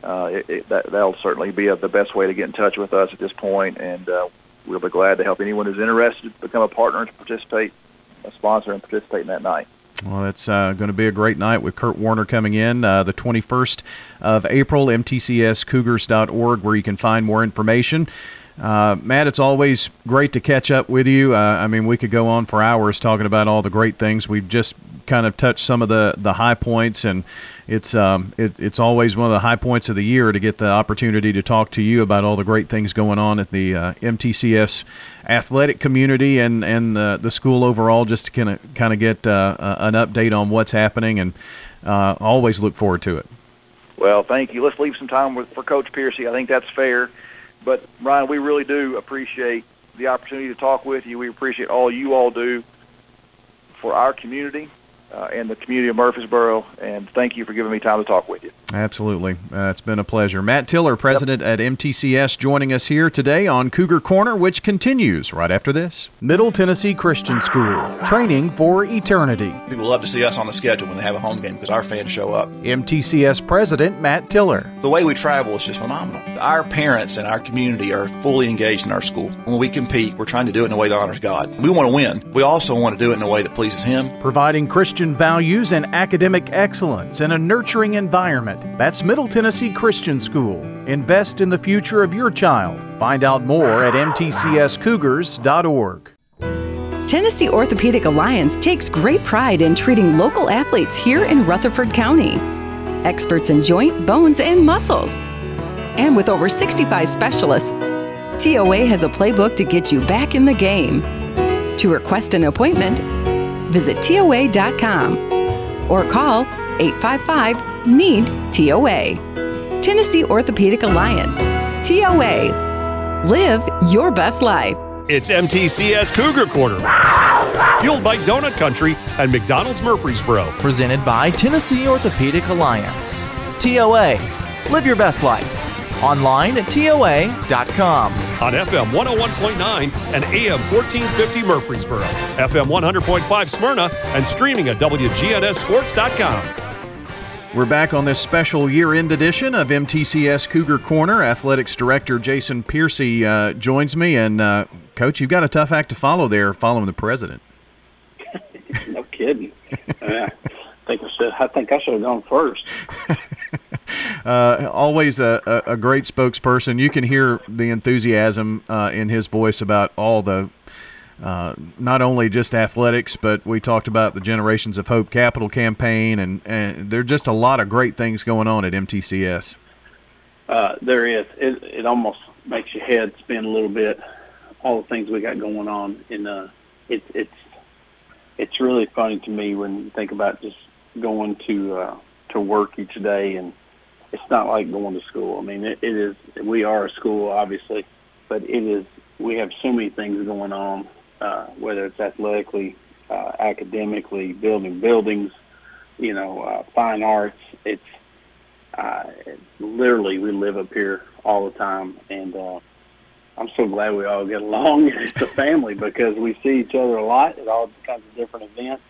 Uh, it, it, that, that'll certainly be a, the best way to get in touch with us at this point, and uh, we'll be glad to help anyone who's interested become a partner and to participate, a sponsor, and participate in that night. Well, it's uh, going to be a great night with Kurt Warner coming in uh, the 21st of April, mtcscougars.org, where you can find more information. Uh, Matt, it's always great to catch up with you. Uh, I mean, we could go on for hours talking about all the great things. We've just kind of touched some of the, the high points, and it's um, it, it's always one of the high points of the year to get the opportunity to talk to you about all the great things going on at the uh, MTCS athletic community and and the, the school overall, just to kind of kind of get uh, an update on what's happening, and uh, always look forward to it. Well, thank you. Let's leave some time with, for Coach Piercy. I think that's fair. But Ryan, we really do appreciate the opportunity to talk with you. We appreciate all you all do for our community uh, and the community of Murfreesboro. And thank you for giving me time to talk with you. Absolutely. Uh, it's been a pleasure. Matt Tiller, president yep. at MTCS, joining us here today on Cougar Corner, which continues right after this. Middle Tennessee Christian School, training for eternity. People love to see us on the schedule when they have a home game because our fans show up. MTCS president Matt Tiller. The way we travel is just phenomenal. Our parents and our community are fully engaged in our school. When we compete, we're trying to do it in a way that honors God. We want to win. We also want to do it in a way that pleases Him. Providing Christian values and academic excellence in a nurturing environment that's Middle Tennessee Christian School. Invest in the future of your child. Find out more at mtcscougars.org. Tennessee Orthopedic Alliance takes great pride in treating local athletes here in Rutherford County. Experts in joint, bones, and muscles. And with over 65 specialists, TOA has a playbook to get you back in the game. To request an appointment, visit TOA.com or call 855 need TOA. Tennessee Orthopedic Alliance. TOA. Live your best life. It's MTCS Cougar Corner. Fueled by Donut Country and McDonald's Murfreesboro. Presented by Tennessee Orthopedic Alliance. TOA. Live your best life. Online at TOA.com. On FM 101.9 and AM 1450 Murfreesboro, FM 100.5 Smyrna, and streaming at WGNSSports.com. We're back on this special year end edition of MTCS Cougar Corner. Athletics Director Jason Piercy uh, joins me. And, uh, Coach, you've got a tough act to follow there following the president. (laughs) no kidding. I think I, should, I think I should have gone first. (laughs) (laughs) uh, always a, a, great spokesperson. You can hear the enthusiasm uh, in his voice about all the uh, not only just athletics, but we talked about the Generations of Hope Capital campaign, and, and there are just a lot of great things going on at MTCS. Uh, there is. It, it almost makes your head spin a little bit. All the things we got going on, and uh, it, it's it's really funny to me when you think about just going to uh, to work each day, and it's not like going to school. I mean, it, it is. We are a school, obviously, but it is. We have so many things going on uh, whether it's athletically, uh, academically, building buildings, you know, uh, fine arts. It's uh, literally we live up here all the time, and uh, I'm so glad we all get along. (laughs) it's a family because we see each other a lot at all kinds of different events,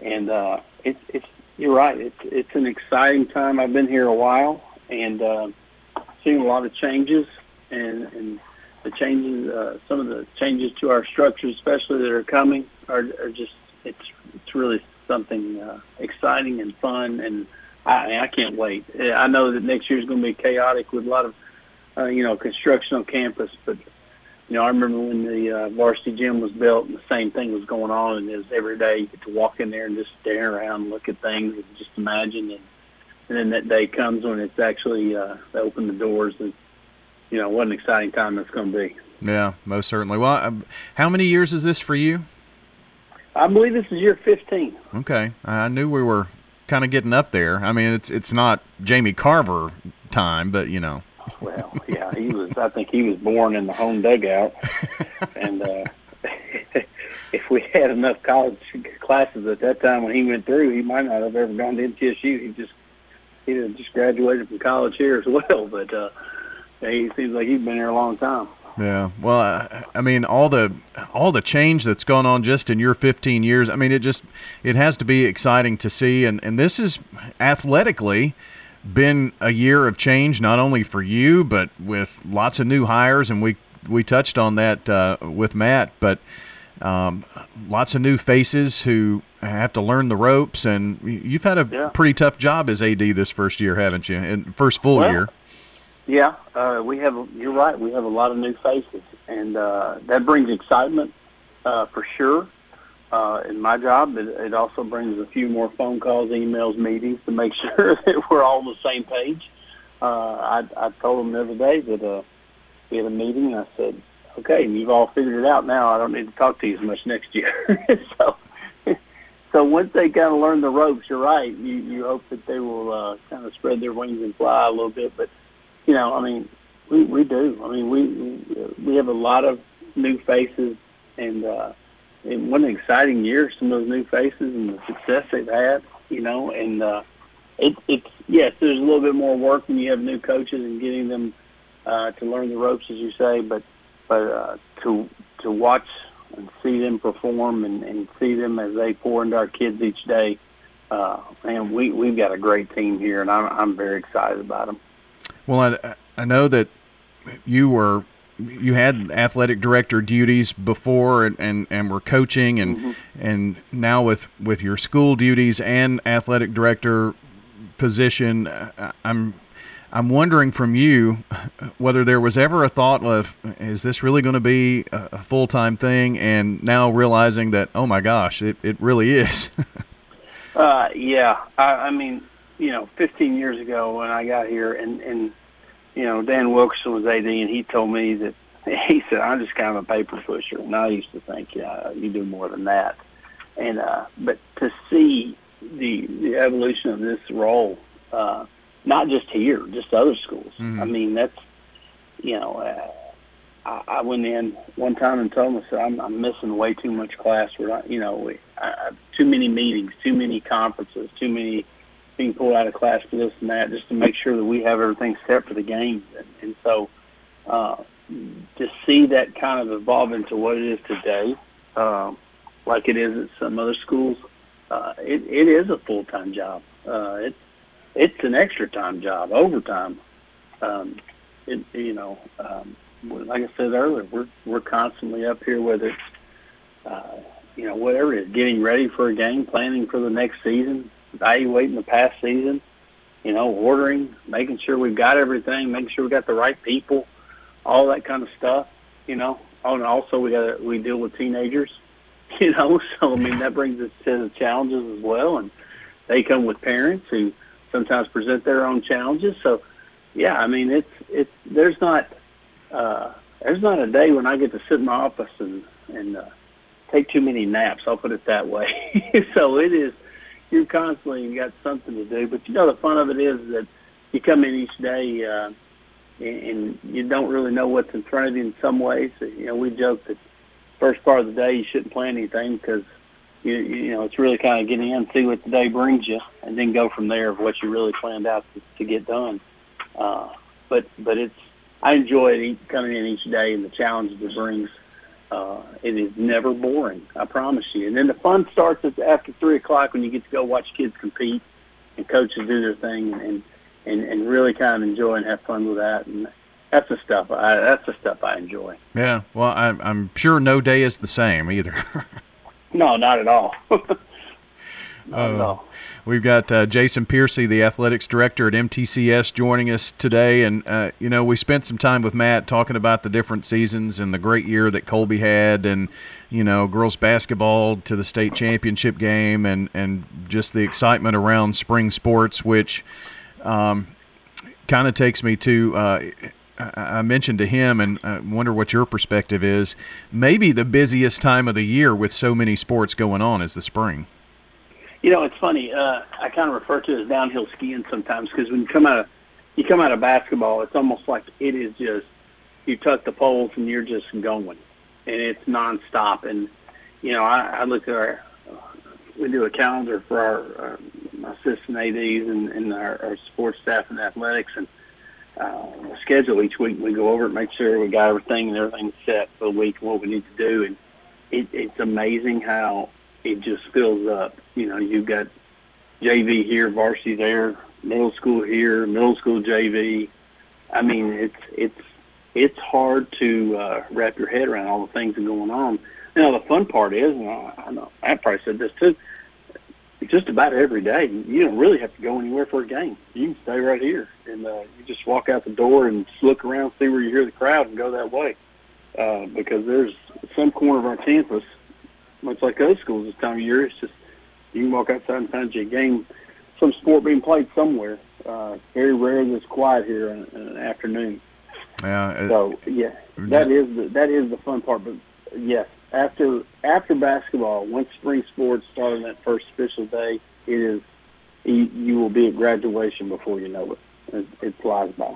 and uh, it's it's you're right. It's it's an exciting time. I've been here a while, and uh, seen a lot of changes, and and the changes, uh, some of the changes to our structures, especially that are coming, are, are just it's it's really something uh, exciting and fun, and I I can't wait. I know that next year is going to be chaotic with a lot of uh, you know construction on campus, but you know I remember when the uh, varsity gym was built, and the same thing was going on, and it was every day you get to walk in there and just stare around, and look at things, and just imagine and and then that day comes when it's actually uh, they open the doors and you know, what an exciting time that's going to be. Yeah, most certainly. Well, how many years is this for you? I believe this is year 15. Okay, I knew we were kind of getting up there. I mean, it's it's not Jamie Carver time, but you know. Well, yeah, he was. I think he was born in the home dugout, and uh, (laughs) if we had enough college classes at that time when he went through, he might not have ever gone to MTSU. He just he just graduated from college here as (laughs) well, but uh, he seems like he's been here a long time. Yeah, well, I, I mean, all the all the change that's gone on just in your 15 years. I mean, it just it has to be exciting to see, and and this is athletically been a year of change, not only for you, but with lots of new hires, and we we touched on that uh, with Matt, but um, lots of new faces who have to learn the ropes, and you've had a Yeah. pretty tough job as AD this first year, haven't you? And first full Well, year. Yeah, uh, we have. You're right. We have a lot of new faces, and uh, that brings excitement uh, for sure. Uh, in my job, it, it also brings a few more phone calls, emails, meetings to make (laughs) sure that we're all on the same page. Uh, I, I told them the other day that uh, we had a meeting, and I said, "Okay, you've all figured it out now. I don't need to talk to you as much next year." (laughs) so, (laughs) so once they kind of learn the ropes, you're right. You you hope that they will uh, kind of spread their wings and fly a little bit, but you know, I mean, we we do. I mean, we we have a lot of new faces, and uh, and what an exciting year! Some of those new faces and the success they've had. You know, and uh, it, it's yes, there's a little bit more work when you have new coaches and getting them uh, to learn the ropes, as you say. But but uh, to to watch and see them perform and, and see them as they pour into our kids each day. Uh, man, we we've got a great team here, and I'm I'm very excited about them. Well, I, I know that you were you had athletic director duties before and, and, and were coaching and and now with with your school duties and athletic director position I'm I'm wondering from you whether there was ever a thought of is this really going to be a, a full-time thing? And now realizing that oh my gosh it, it really is. (laughs) Uh, yeah, I, I mean, you know, 15 years ago when I got here, and and you know, Dan Wilkerson was AD, and he told me that (laughs) he said I'm just kind of a paper pusher, and I used to think, yeah, you do more than that. And uh, but to see the the evolution of this role, uh, not just here, just other schools. I mean, that's you know. Uh, I, I went in one time and told said, I'm, I'm missing way too much class. We're not, you know, we, I- too many meetings, too many conferences, too many being pulled out of class for this and that, just to make sure that we have everything set for the games. And, and so, uh, to see that kind of evolve into what it is today, uh, like it is at some other schools, uh, it, it is a full time job. Uh, it's it's an extra time job, overtime. Um, it, you know, um, like I said earlier, we're we're constantly up here, whether it's uh, you know whatever it is, getting ready for a game, planning for the next season, evaluating the past season, you know, ordering, making sure we've got everything, making sure we got the right people, all that kind of stuff. You know, oh, and also we got we deal with teenagers. (laughs) You know, so I mean that brings us to the challenges as well, and they come with parents who sometimes present their own challenges. So, yeah, I mean it's it's there's not uh, there's not a day when I get to sit in my office and and uh, take too many naps. I'll put it that way. (laughs) so it is you're constantly got something to do. But you know the fun of it is that you come in each day uh, and, and you don't really know what's in front of you in some ways. You know we joke that first part of the day you shouldn't plan anything because you you know it's really kind of getting in, see what the day brings you, and then go from there of what you really planned out to, to get done. Uh, but but it's I enjoy it coming in each day and the challenges it brings. Uh, it is never boring, I promise you. And then the fun starts at, after three o'clock when you get to go watch kids compete and coaches do their thing and and and really kind of enjoy and have fun with that. And that's the stuff I that's the stuff I enjoy. yeah well I'm, I'm sure no day is the same either (laughs) No, not at all. (laughs) not at Uh, all. We've got uh, Jason Piercy, the athletics director at MTCS, joining us today. And, uh, you know, we spent some time with Matt talking about the different seasons and the great year that Colby had and, you know, girls basketball to the state championship game and, and just the excitement around spring sports, which um, kind of takes me to. Uh, I I mentioned to him, and I wonder what your perspective is. Maybe the busiest time of the year with so many sports going on is the spring. You know, it's funny. Uh, I kind of refer to it as downhill skiing sometimes because when you come out of you come out of basketball, it's almost like it is just you tuck the poles and you're just going, and it's nonstop. And you know, I, I look at our we do a calendar for our, our my assistant ads and, and our, our sports staff and athletics and uh, schedule each week. We go over it, make sure we got everything and everything's set for the week and what we need to do. And it, it's amazing how it just fills up. You know, you've got JV here, varsity there, middle school here, middle school JV. I mean, it's it's it's hard to uh, wrap your head around all the things that are going on. You know, the fun part is, and I, I know I probably said this too. Just about every day, you don't really have to go anywhere for a game. You can stay right here, and uh, you just walk out the door and look around, see where you hear the crowd, and go that way. Uh, because there's some corner of our campus, much like other schools this time of year, it's just you can walk outside and find you a game, some sport being played somewhere. Uh, very rare that it's quiet here in, in an afternoon. Yeah. It, so yeah, that is the that is the fun part. But yes, after after basketball, once spring sports start on that first official day, it is you, you will be at graduation before you know it. It, it flies by.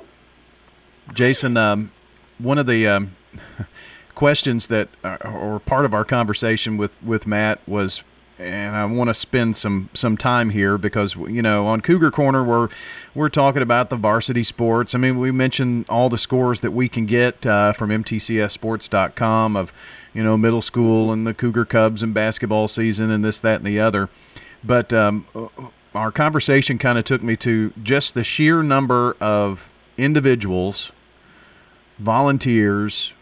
Jason, um, one of the um, (laughs) questions that uh, or part of our conversation with with Matt was and I want to spend some some time here because you know on Cougar Corner we're we're talking about the varsity sports. I mean, we mentioned all the scores that we can get uh, from MTCSSports.com of you know middle school and the Cougar Cubs and basketball season and this that and the other. But um, our conversation kind of took me to just the sheer number of individuals, volunteers,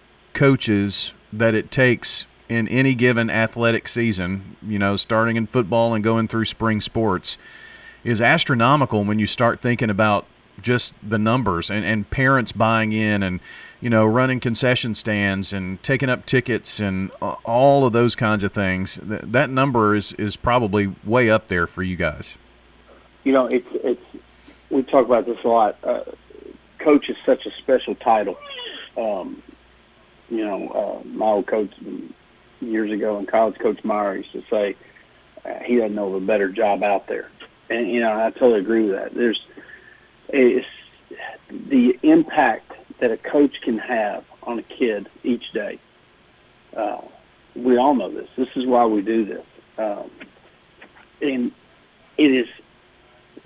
coaches that it takes in any given athletic season, you know, starting in football and going through spring sports, is astronomical when you start thinking about just the numbers and, and parents buying in and, you know, running concession stands and taking up tickets and all of those kinds of things. That, that number is, is probably way up there for you guys. You know, it's, it's, we talk about this a lot. Uh, coach is such a special title. Um, you know, uh, my old coach, years ago in college, Coach Meyer used to say uh, he doesn't know of a better job out there, and you know I totally agree with that. There's it's the impact that a coach can have on a kid each day. Uh, we all know this. This is why we do this, um, and it is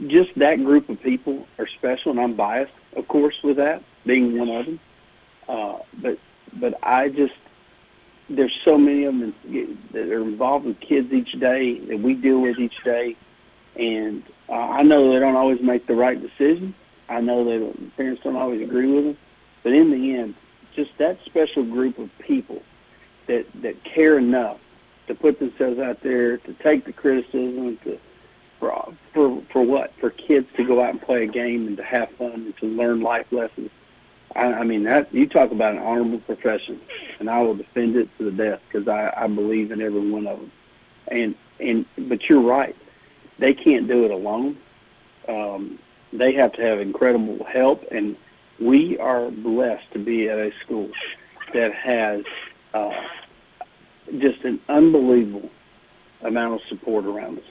just that group of people are special, and I'm biased, of course, with that being one of them. Uh, but but I just there's so many of them that are involved with kids each day that we deal with each day, and uh, I know they don't always make the right decision. I know that parents don't always agree with them, but in the end, just that special group of people that that care enough to put themselves out there to take the criticism to for for for what? For kids to go out and play a game and to have fun and to learn life lessons I, I mean, that you talk about an honorable profession, and I will defend it to the death because I, I believe in every one of them. And and but you're right, they can't do it alone. Um, they have to have incredible help, and we are blessed to be at a school that has uh, just an unbelievable amount of support around us.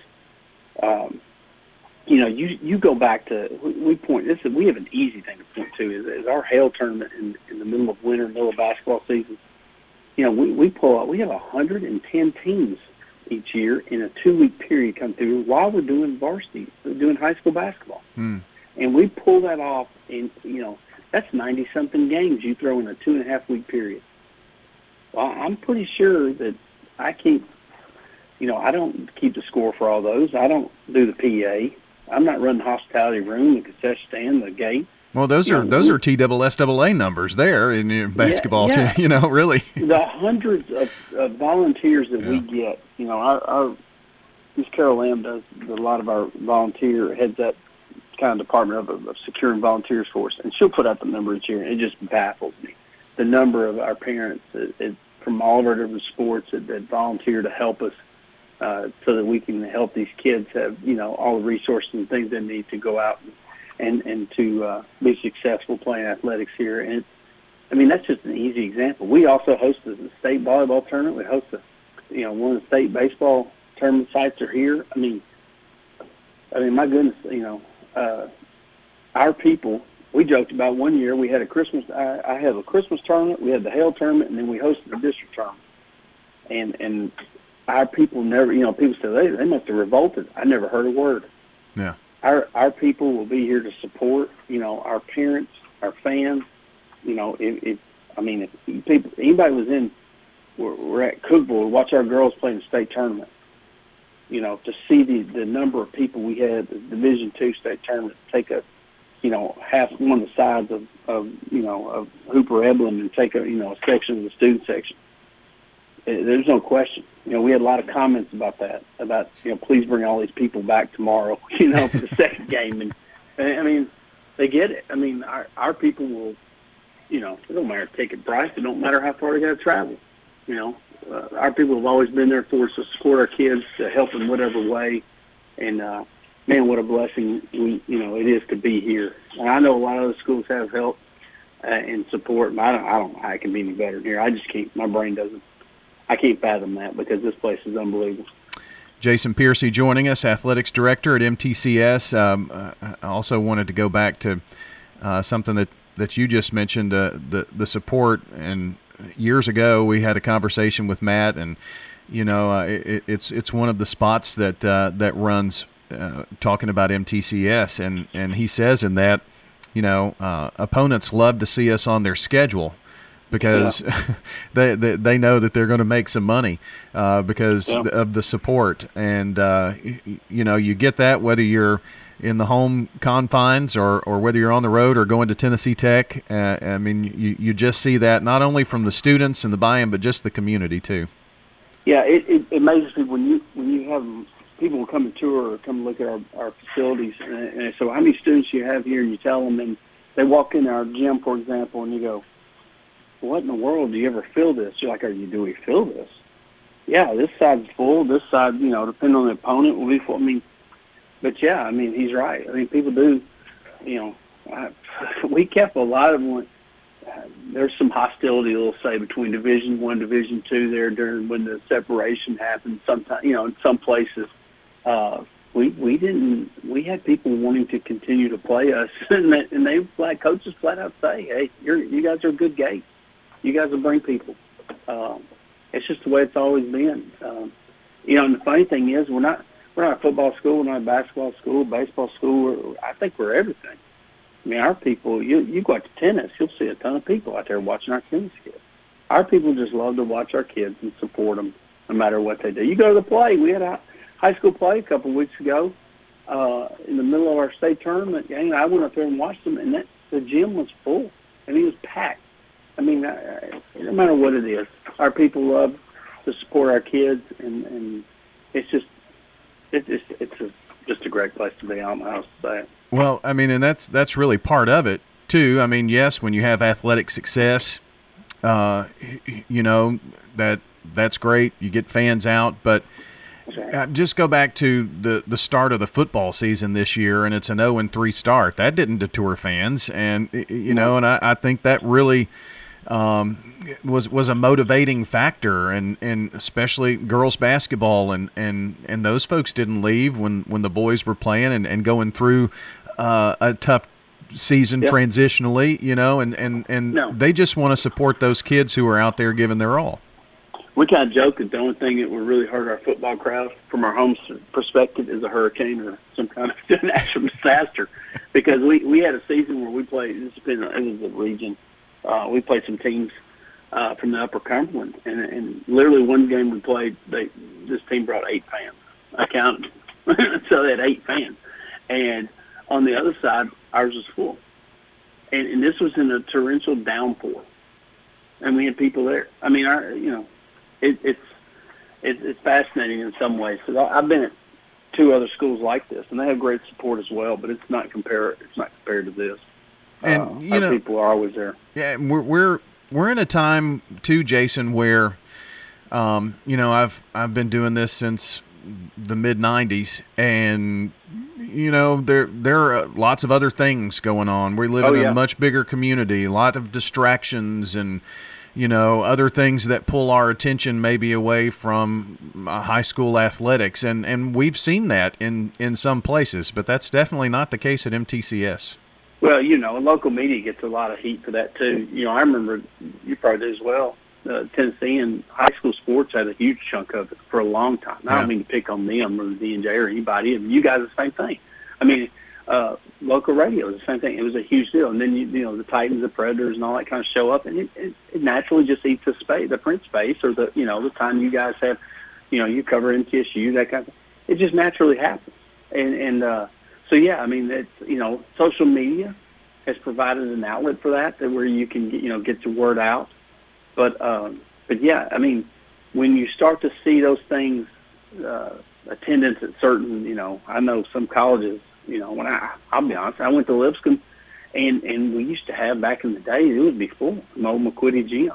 Um, you know, you you go back to we point this. We have an easy thing to point to is, is our hail tournament in, in the middle of winter, middle of basketball season. You know, we we pull out. We have 110 teams each year in a two week period come through while we're doing varsity, we're doing high school basketball, hmm. and we pull that off. In you know, that's 90 something games you throw in a two and a half week period. Well, I'm pretty sure that I keep. You know, I don't keep the score for all those. I don't do the PA. I'm not running the hospitality room, the concession stand, the gate. Well, those you are know, those are TSSAA numbers there in basketball. Yeah, yeah. (laughs) You know, really. The hundreds of, of volunteers that yeah. we get. You know, our, our Miss Carol Lamb does a lot of our volunteer heads up kind of department of, of securing volunteers for us, and she'll put out the number each year, and it just baffles me. The number of our parents that, that, from all of our different sports that, that volunteer to help us uh, so that we can help these kids have you know all the resources and things they need to go out and and, and to uh, be successful playing athletics here. And I mean that's just an easy example. We also host the state volleyball tournament. We host the you know one of the state baseball tournament sites are here. I mean, I mean my goodness, you know, uh, our people. We joked about one year we had a Christmas. I, I had a Christmas tournament. We had the Hail tournament, and then we hosted the district tournament. And and our people never, you know, people say they they must have revolted. I never heard a word. Yeah. Our our people will be here to support. You know, our parents, our fans. You know, if, if I mean, if people anybody was in, we're, we're at Cookeville to watch our girls play in the state tournament. You know, to see the the number of people we had the Division Two state tournament take a, you know, half one of the sides of of you know of Hooper Eblen and take a you know a section of the student section. There's no question. You know, we had a lot of comments about that. About you know, please bring all these people back tomorrow. (laughs) You know, for the second game, and, and I mean, they get it. I mean, our our people will. You know, it don't matter ticket price. It don't matter how far they got to travel. You know, uh, our people have always been there for us to support our kids, to help in whatever way, and uh, man, what a blessing we you know it is to be here. And I know a lot of other schools have help uh, and support, and I don't I don't it can be any better here. I just can't. My brain doesn't. I can't fathom that because this place is unbelievable. Jason Piercy joining us, athletics director at MTCS. Um, uh, I also wanted to go back to uh, something that, that you just mentioned, uh, the the support. And years ago, we had a conversation with Matt, and you know, uh, it, it's it's one of the spots that uh, that runs uh, talking about MTCS, and and he says in that, you know, opponents love to see us on their schedule because (laughs) they, they they know that they're going to make some money uh, because Yeah. of the support, and uh, y- you know you get that whether you're in the home confines or, or whether you're on the road or going to Tennessee Tech. Uh, I mean, you, you just see that not only from the students and the buy-in, but just the community too. Yeah, it, it, it amazes me when you when you have people will come and tour or come look at our, our facilities. And, and so, how many students you have here? And you tell them, and they walk in our gym, for example, and you go, "What in the world? Do you ever feel this?" You're like, "Are you? Do we feel this?" Yeah, this side's full. This side, you know, depending on the opponent, will be full. I mean, but yeah, I mean, he's right. I mean, people do, you know, I, (laughs) we kept a lot of them. Uh, there's some hostility, we'll say, between Division One, Division Two there during when the separation happened. Sometimes, you know, in some places, uh, we we didn't. We had people wanting to continue to play us, (laughs) and they, and they flat coaches flat out say, "Hey, you're you guys are good gate. You guys will bring people." Um, it's just the way it's always been. Um, you know, and the funny thing is, we're not we're not a football school, we're not a basketball school, baseball school. We're, I think we're everything. I mean, our people, you you go out to tennis, you'll see a ton of people out there watching our tennis kids. Our people just love to watch our kids and support them no matter what they do. You go to the play. We had a high school play a couple of weeks ago uh, in the middle of our state tournament game. I went up there and watched them, and that the gym was full. I mean, it was packed. I mean, uh, no matter what it is, our people love to support our kids, and and it's just it's just it's a, just a great place to be. I how to say it. Well, I mean, and that's that's really part of it too. I mean, yes, when you have athletic success, uh, you know that that's great. You get fans out, but uh, just go back to the the start of the football season this year, and it's an zero and three start. That didn't deter fans, and you know, and I, I think that really um, was was a motivating factor, and, and especially girls basketball, and, and, and those folks didn't leave when, when the boys were playing and, and going through uh, a tough season Yeah. transitionally, you know, and, and, and No. they just want to support those kids who are out there giving their all. We kind of joke that the only thing that would really hurt our football crowd from our home perspective is a hurricane or some kind of (laughs) natural disaster, because we we had a season where we played. This has been it was the region. Uh, we played some teams uh, from the Upper Cumberland, and, and literally one game we played, they this team brought eight fans. I counted, (laughs) so they had eight fans, and on the other side, ours was full, and, and this was in a torrential downpour, and we had people there. I mean, our you know it, it's it, it's fascinating in some ways. I, I've been at two other schools like this, and they have great support as well. But it's not compare it's not compared to this. And, Uh, you know- people are always there. Yeah, we're we're we're in a time too, Jason, where um, you know I've I've been doing this since the mid '90s, and you know there there are lots of other things going on. We live Oh, in yeah. a much bigger community, a lot of distractions, and you know other things that pull our attention maybe away from uh, high school athletics, and and we've seen that in in some places, but that's definitely not the case at MTCS. Well, you know, local media gets a lot of heat for that too. You know, I remember you probably do as well. Uh, Tennessean high school sports had a huge chunk of it for a long time. I don't mean to pick on them or the DNJ or anybody. And you guys, the same thing. I mean, uh, local radio is the same thing. It was a huge deal. And then you, you know the Titans, the Predators, and all that kind of show up, and it, it, it naturally just eats the space, the print space, or the you know the time you guys have, you know, you cover MTSU, that kind of. It just naturally happens. And and uh, so yeah, I mean, it's you know, social media has provided an outlet for that, that where you can you know get the word out. But um, but yeah, I mean, when you start to see those things, uh, attendance at certain, you know, I know some colleges you know, when I I'll be honest, I went to Lipscomb, and and we used to have back in the day it would be full, old McQuiddy gym,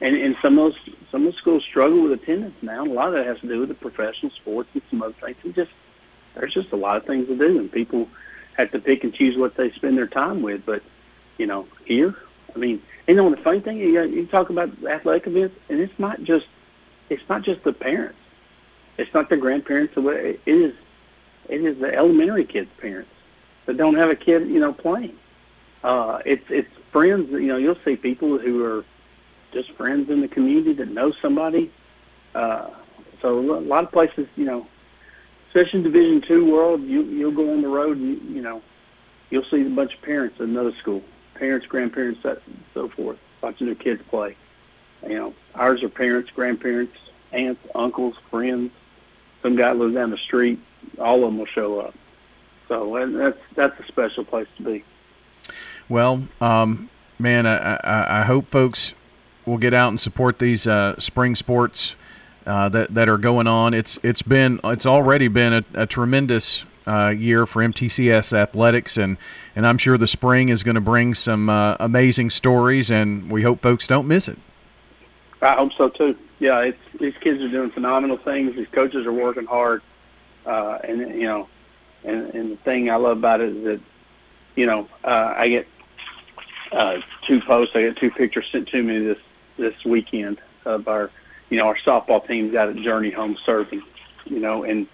and and some of those some of the schools struggle with attendance now. A lot of that has to do with the professional sports and some other things. And just there's just a lot of things to do, and people have to pick and choose what they spend their time with. But you know, here, I mean, you know, the funny thing you, you talk about athletic events, and it's not just it's not just the parents, it's not the grandparents. It is it is the elementary kids' parents that don't have a kid, you know, playing. Uh, it's it's friends. You know, you'll see people who are just friends in the community that know somebody. Uh, so a lot of places, you know, especially in Division Two world, you you'll go on the road and you, know, you'll see a bunch of parents at another school, parents, grandparents, that, so forth, watching their kids play. You know, ours are parents, grandparents, aunts, uncles, friends. Some guy lives down the street all of them will show up. So and that's that's a special place to be. Well, um, man, I, I, I, hope folks will get out and support these uh, spring sports uh, that that are going on. It's it's been it's already been a, a tremendous uh, year for MTCS athletics, and and I'm sure the spring is going to bring some uh, amazing stories, and we hope folks don't miss it. I hope so too. Yeah, these kids are doing phenomenal things. These coaches are working hard uh, and you know, and, and the thing I love about it is that, you know, uh, I get uh, two posts, I get two pictures sent to me this this weekend of our, you know, our softball team's got a journey home serving, you know, and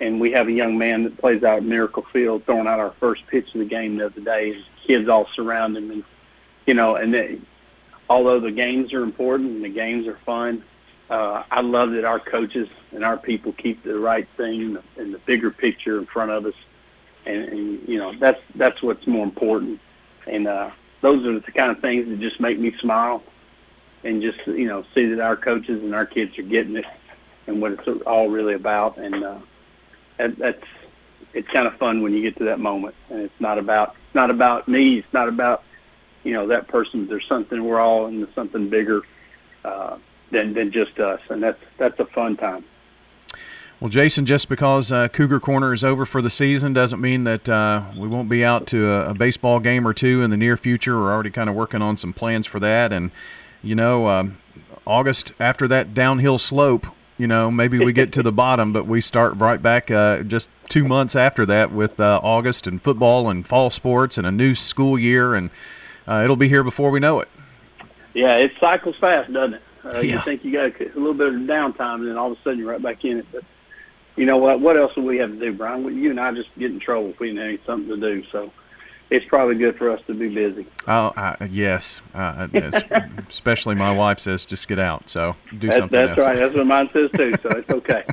and we have a young man that plays out at Miracle Field throwing out our first pitch of the game the other day. His kids all surround him, and you know, and they, although the games are important and the games are fun, uh, I love that our coaches and our people keep the right thing and the bigger picture in front of us, and, and you know that's that's what's more important. And uh, those are the kind of things that just make me smile, and just you know see that our coaches and our kids are getting it, and what it's all really about. And uh, that, that's it's kind of fun when you get to that moment, and it's not about it's not about me. It's not about you know that person. There's something we're all into something bigger. Uh, than than just us, and that's that's a fun time. Well, Jason, just because uh, Cougar Corner is over for the season doesn't mean that uh, we won't be out to a, a, baseball game or two in the near future. We're already kind of working on some plans for that, and you know, um, August after that downhill slope, you know, maybe we get to the (laughs) bottom, but we start right back uh, just two months after that with uh, August and football and fall sports and a new school year, and uh, it'll be here before we know it. Yeah, it cycles fast, doesn't it? Uh, yeah. You think you got a little bit of downtime, and then all of a sudden you're right back in it. But you know what? What else would we have to do, Brian? You and I just get in trouble if we didn't have something to do. So it's probably good for us to be busy. Oh, uh, yes. Uh, (laughs) especially my wife says just get out. So do that's, something That's else. right. That's what mine says too. So it's (laughs) okay.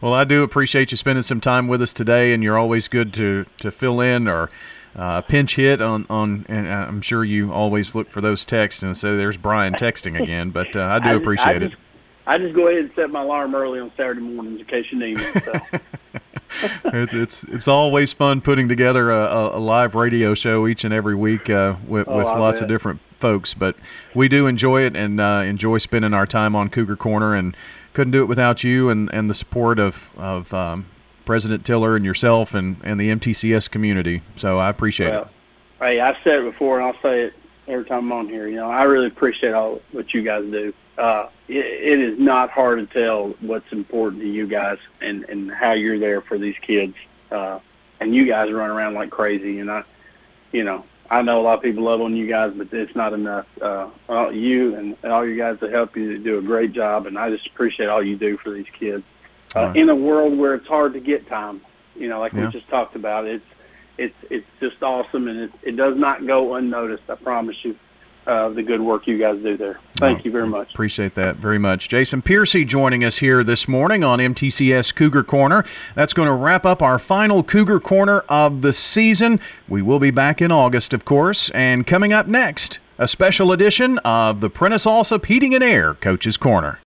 well, I do appreciate you spending some time with us today, and you're always good to to fill in or uh, pinch hit on, on, and I'm sure you always look for those texts and say, "There's Brian texting again," but uh, I do I appreciate just, it. I just go ahead and set my alarm early on Saturday mornings in case you need me. So. (laughs) it, it's it's always fun putting together a, a, live radio show each and every week uh, with, oh, with lots bet. of different folks, but we do enjoy it and uh, enjoy spending our time on Cougar Corner and couldn't do it without you and, and the support of of um, President Tiller and yourself and, and the MTCS community. So I appreciate well, it. Hey, I've said it before, and I'll say it every time I'm on here. You know, I really appreciate all what you guys do. Uh, it, it is not hard to tell what's important to you guys and, and how you're there for these kids. Uh, and you guys run around like crazy. And I, you know, I know a lot of people love on you guys, but it's not enough. Uh, all, you and all you guys that help you do a great job, and I just appreciate all you do for these kids uh, right. in a world where it's hard to get time. You know, like yeah. we just talked about, it's it's it's just awesome, and it, it does not go unnoticed. I promise you. Uh, the good work you guys do there. Thank Oh, you very much. Appreciate that very much. Jason Piercy joining us here this morning on MTCS Cougar Corner. That's going to wrap up our final Cougar Corner of the season. We will be back in August, of course. And coming up next, a special edition of the Prentice Allsup Heating and Air Coach's Corner.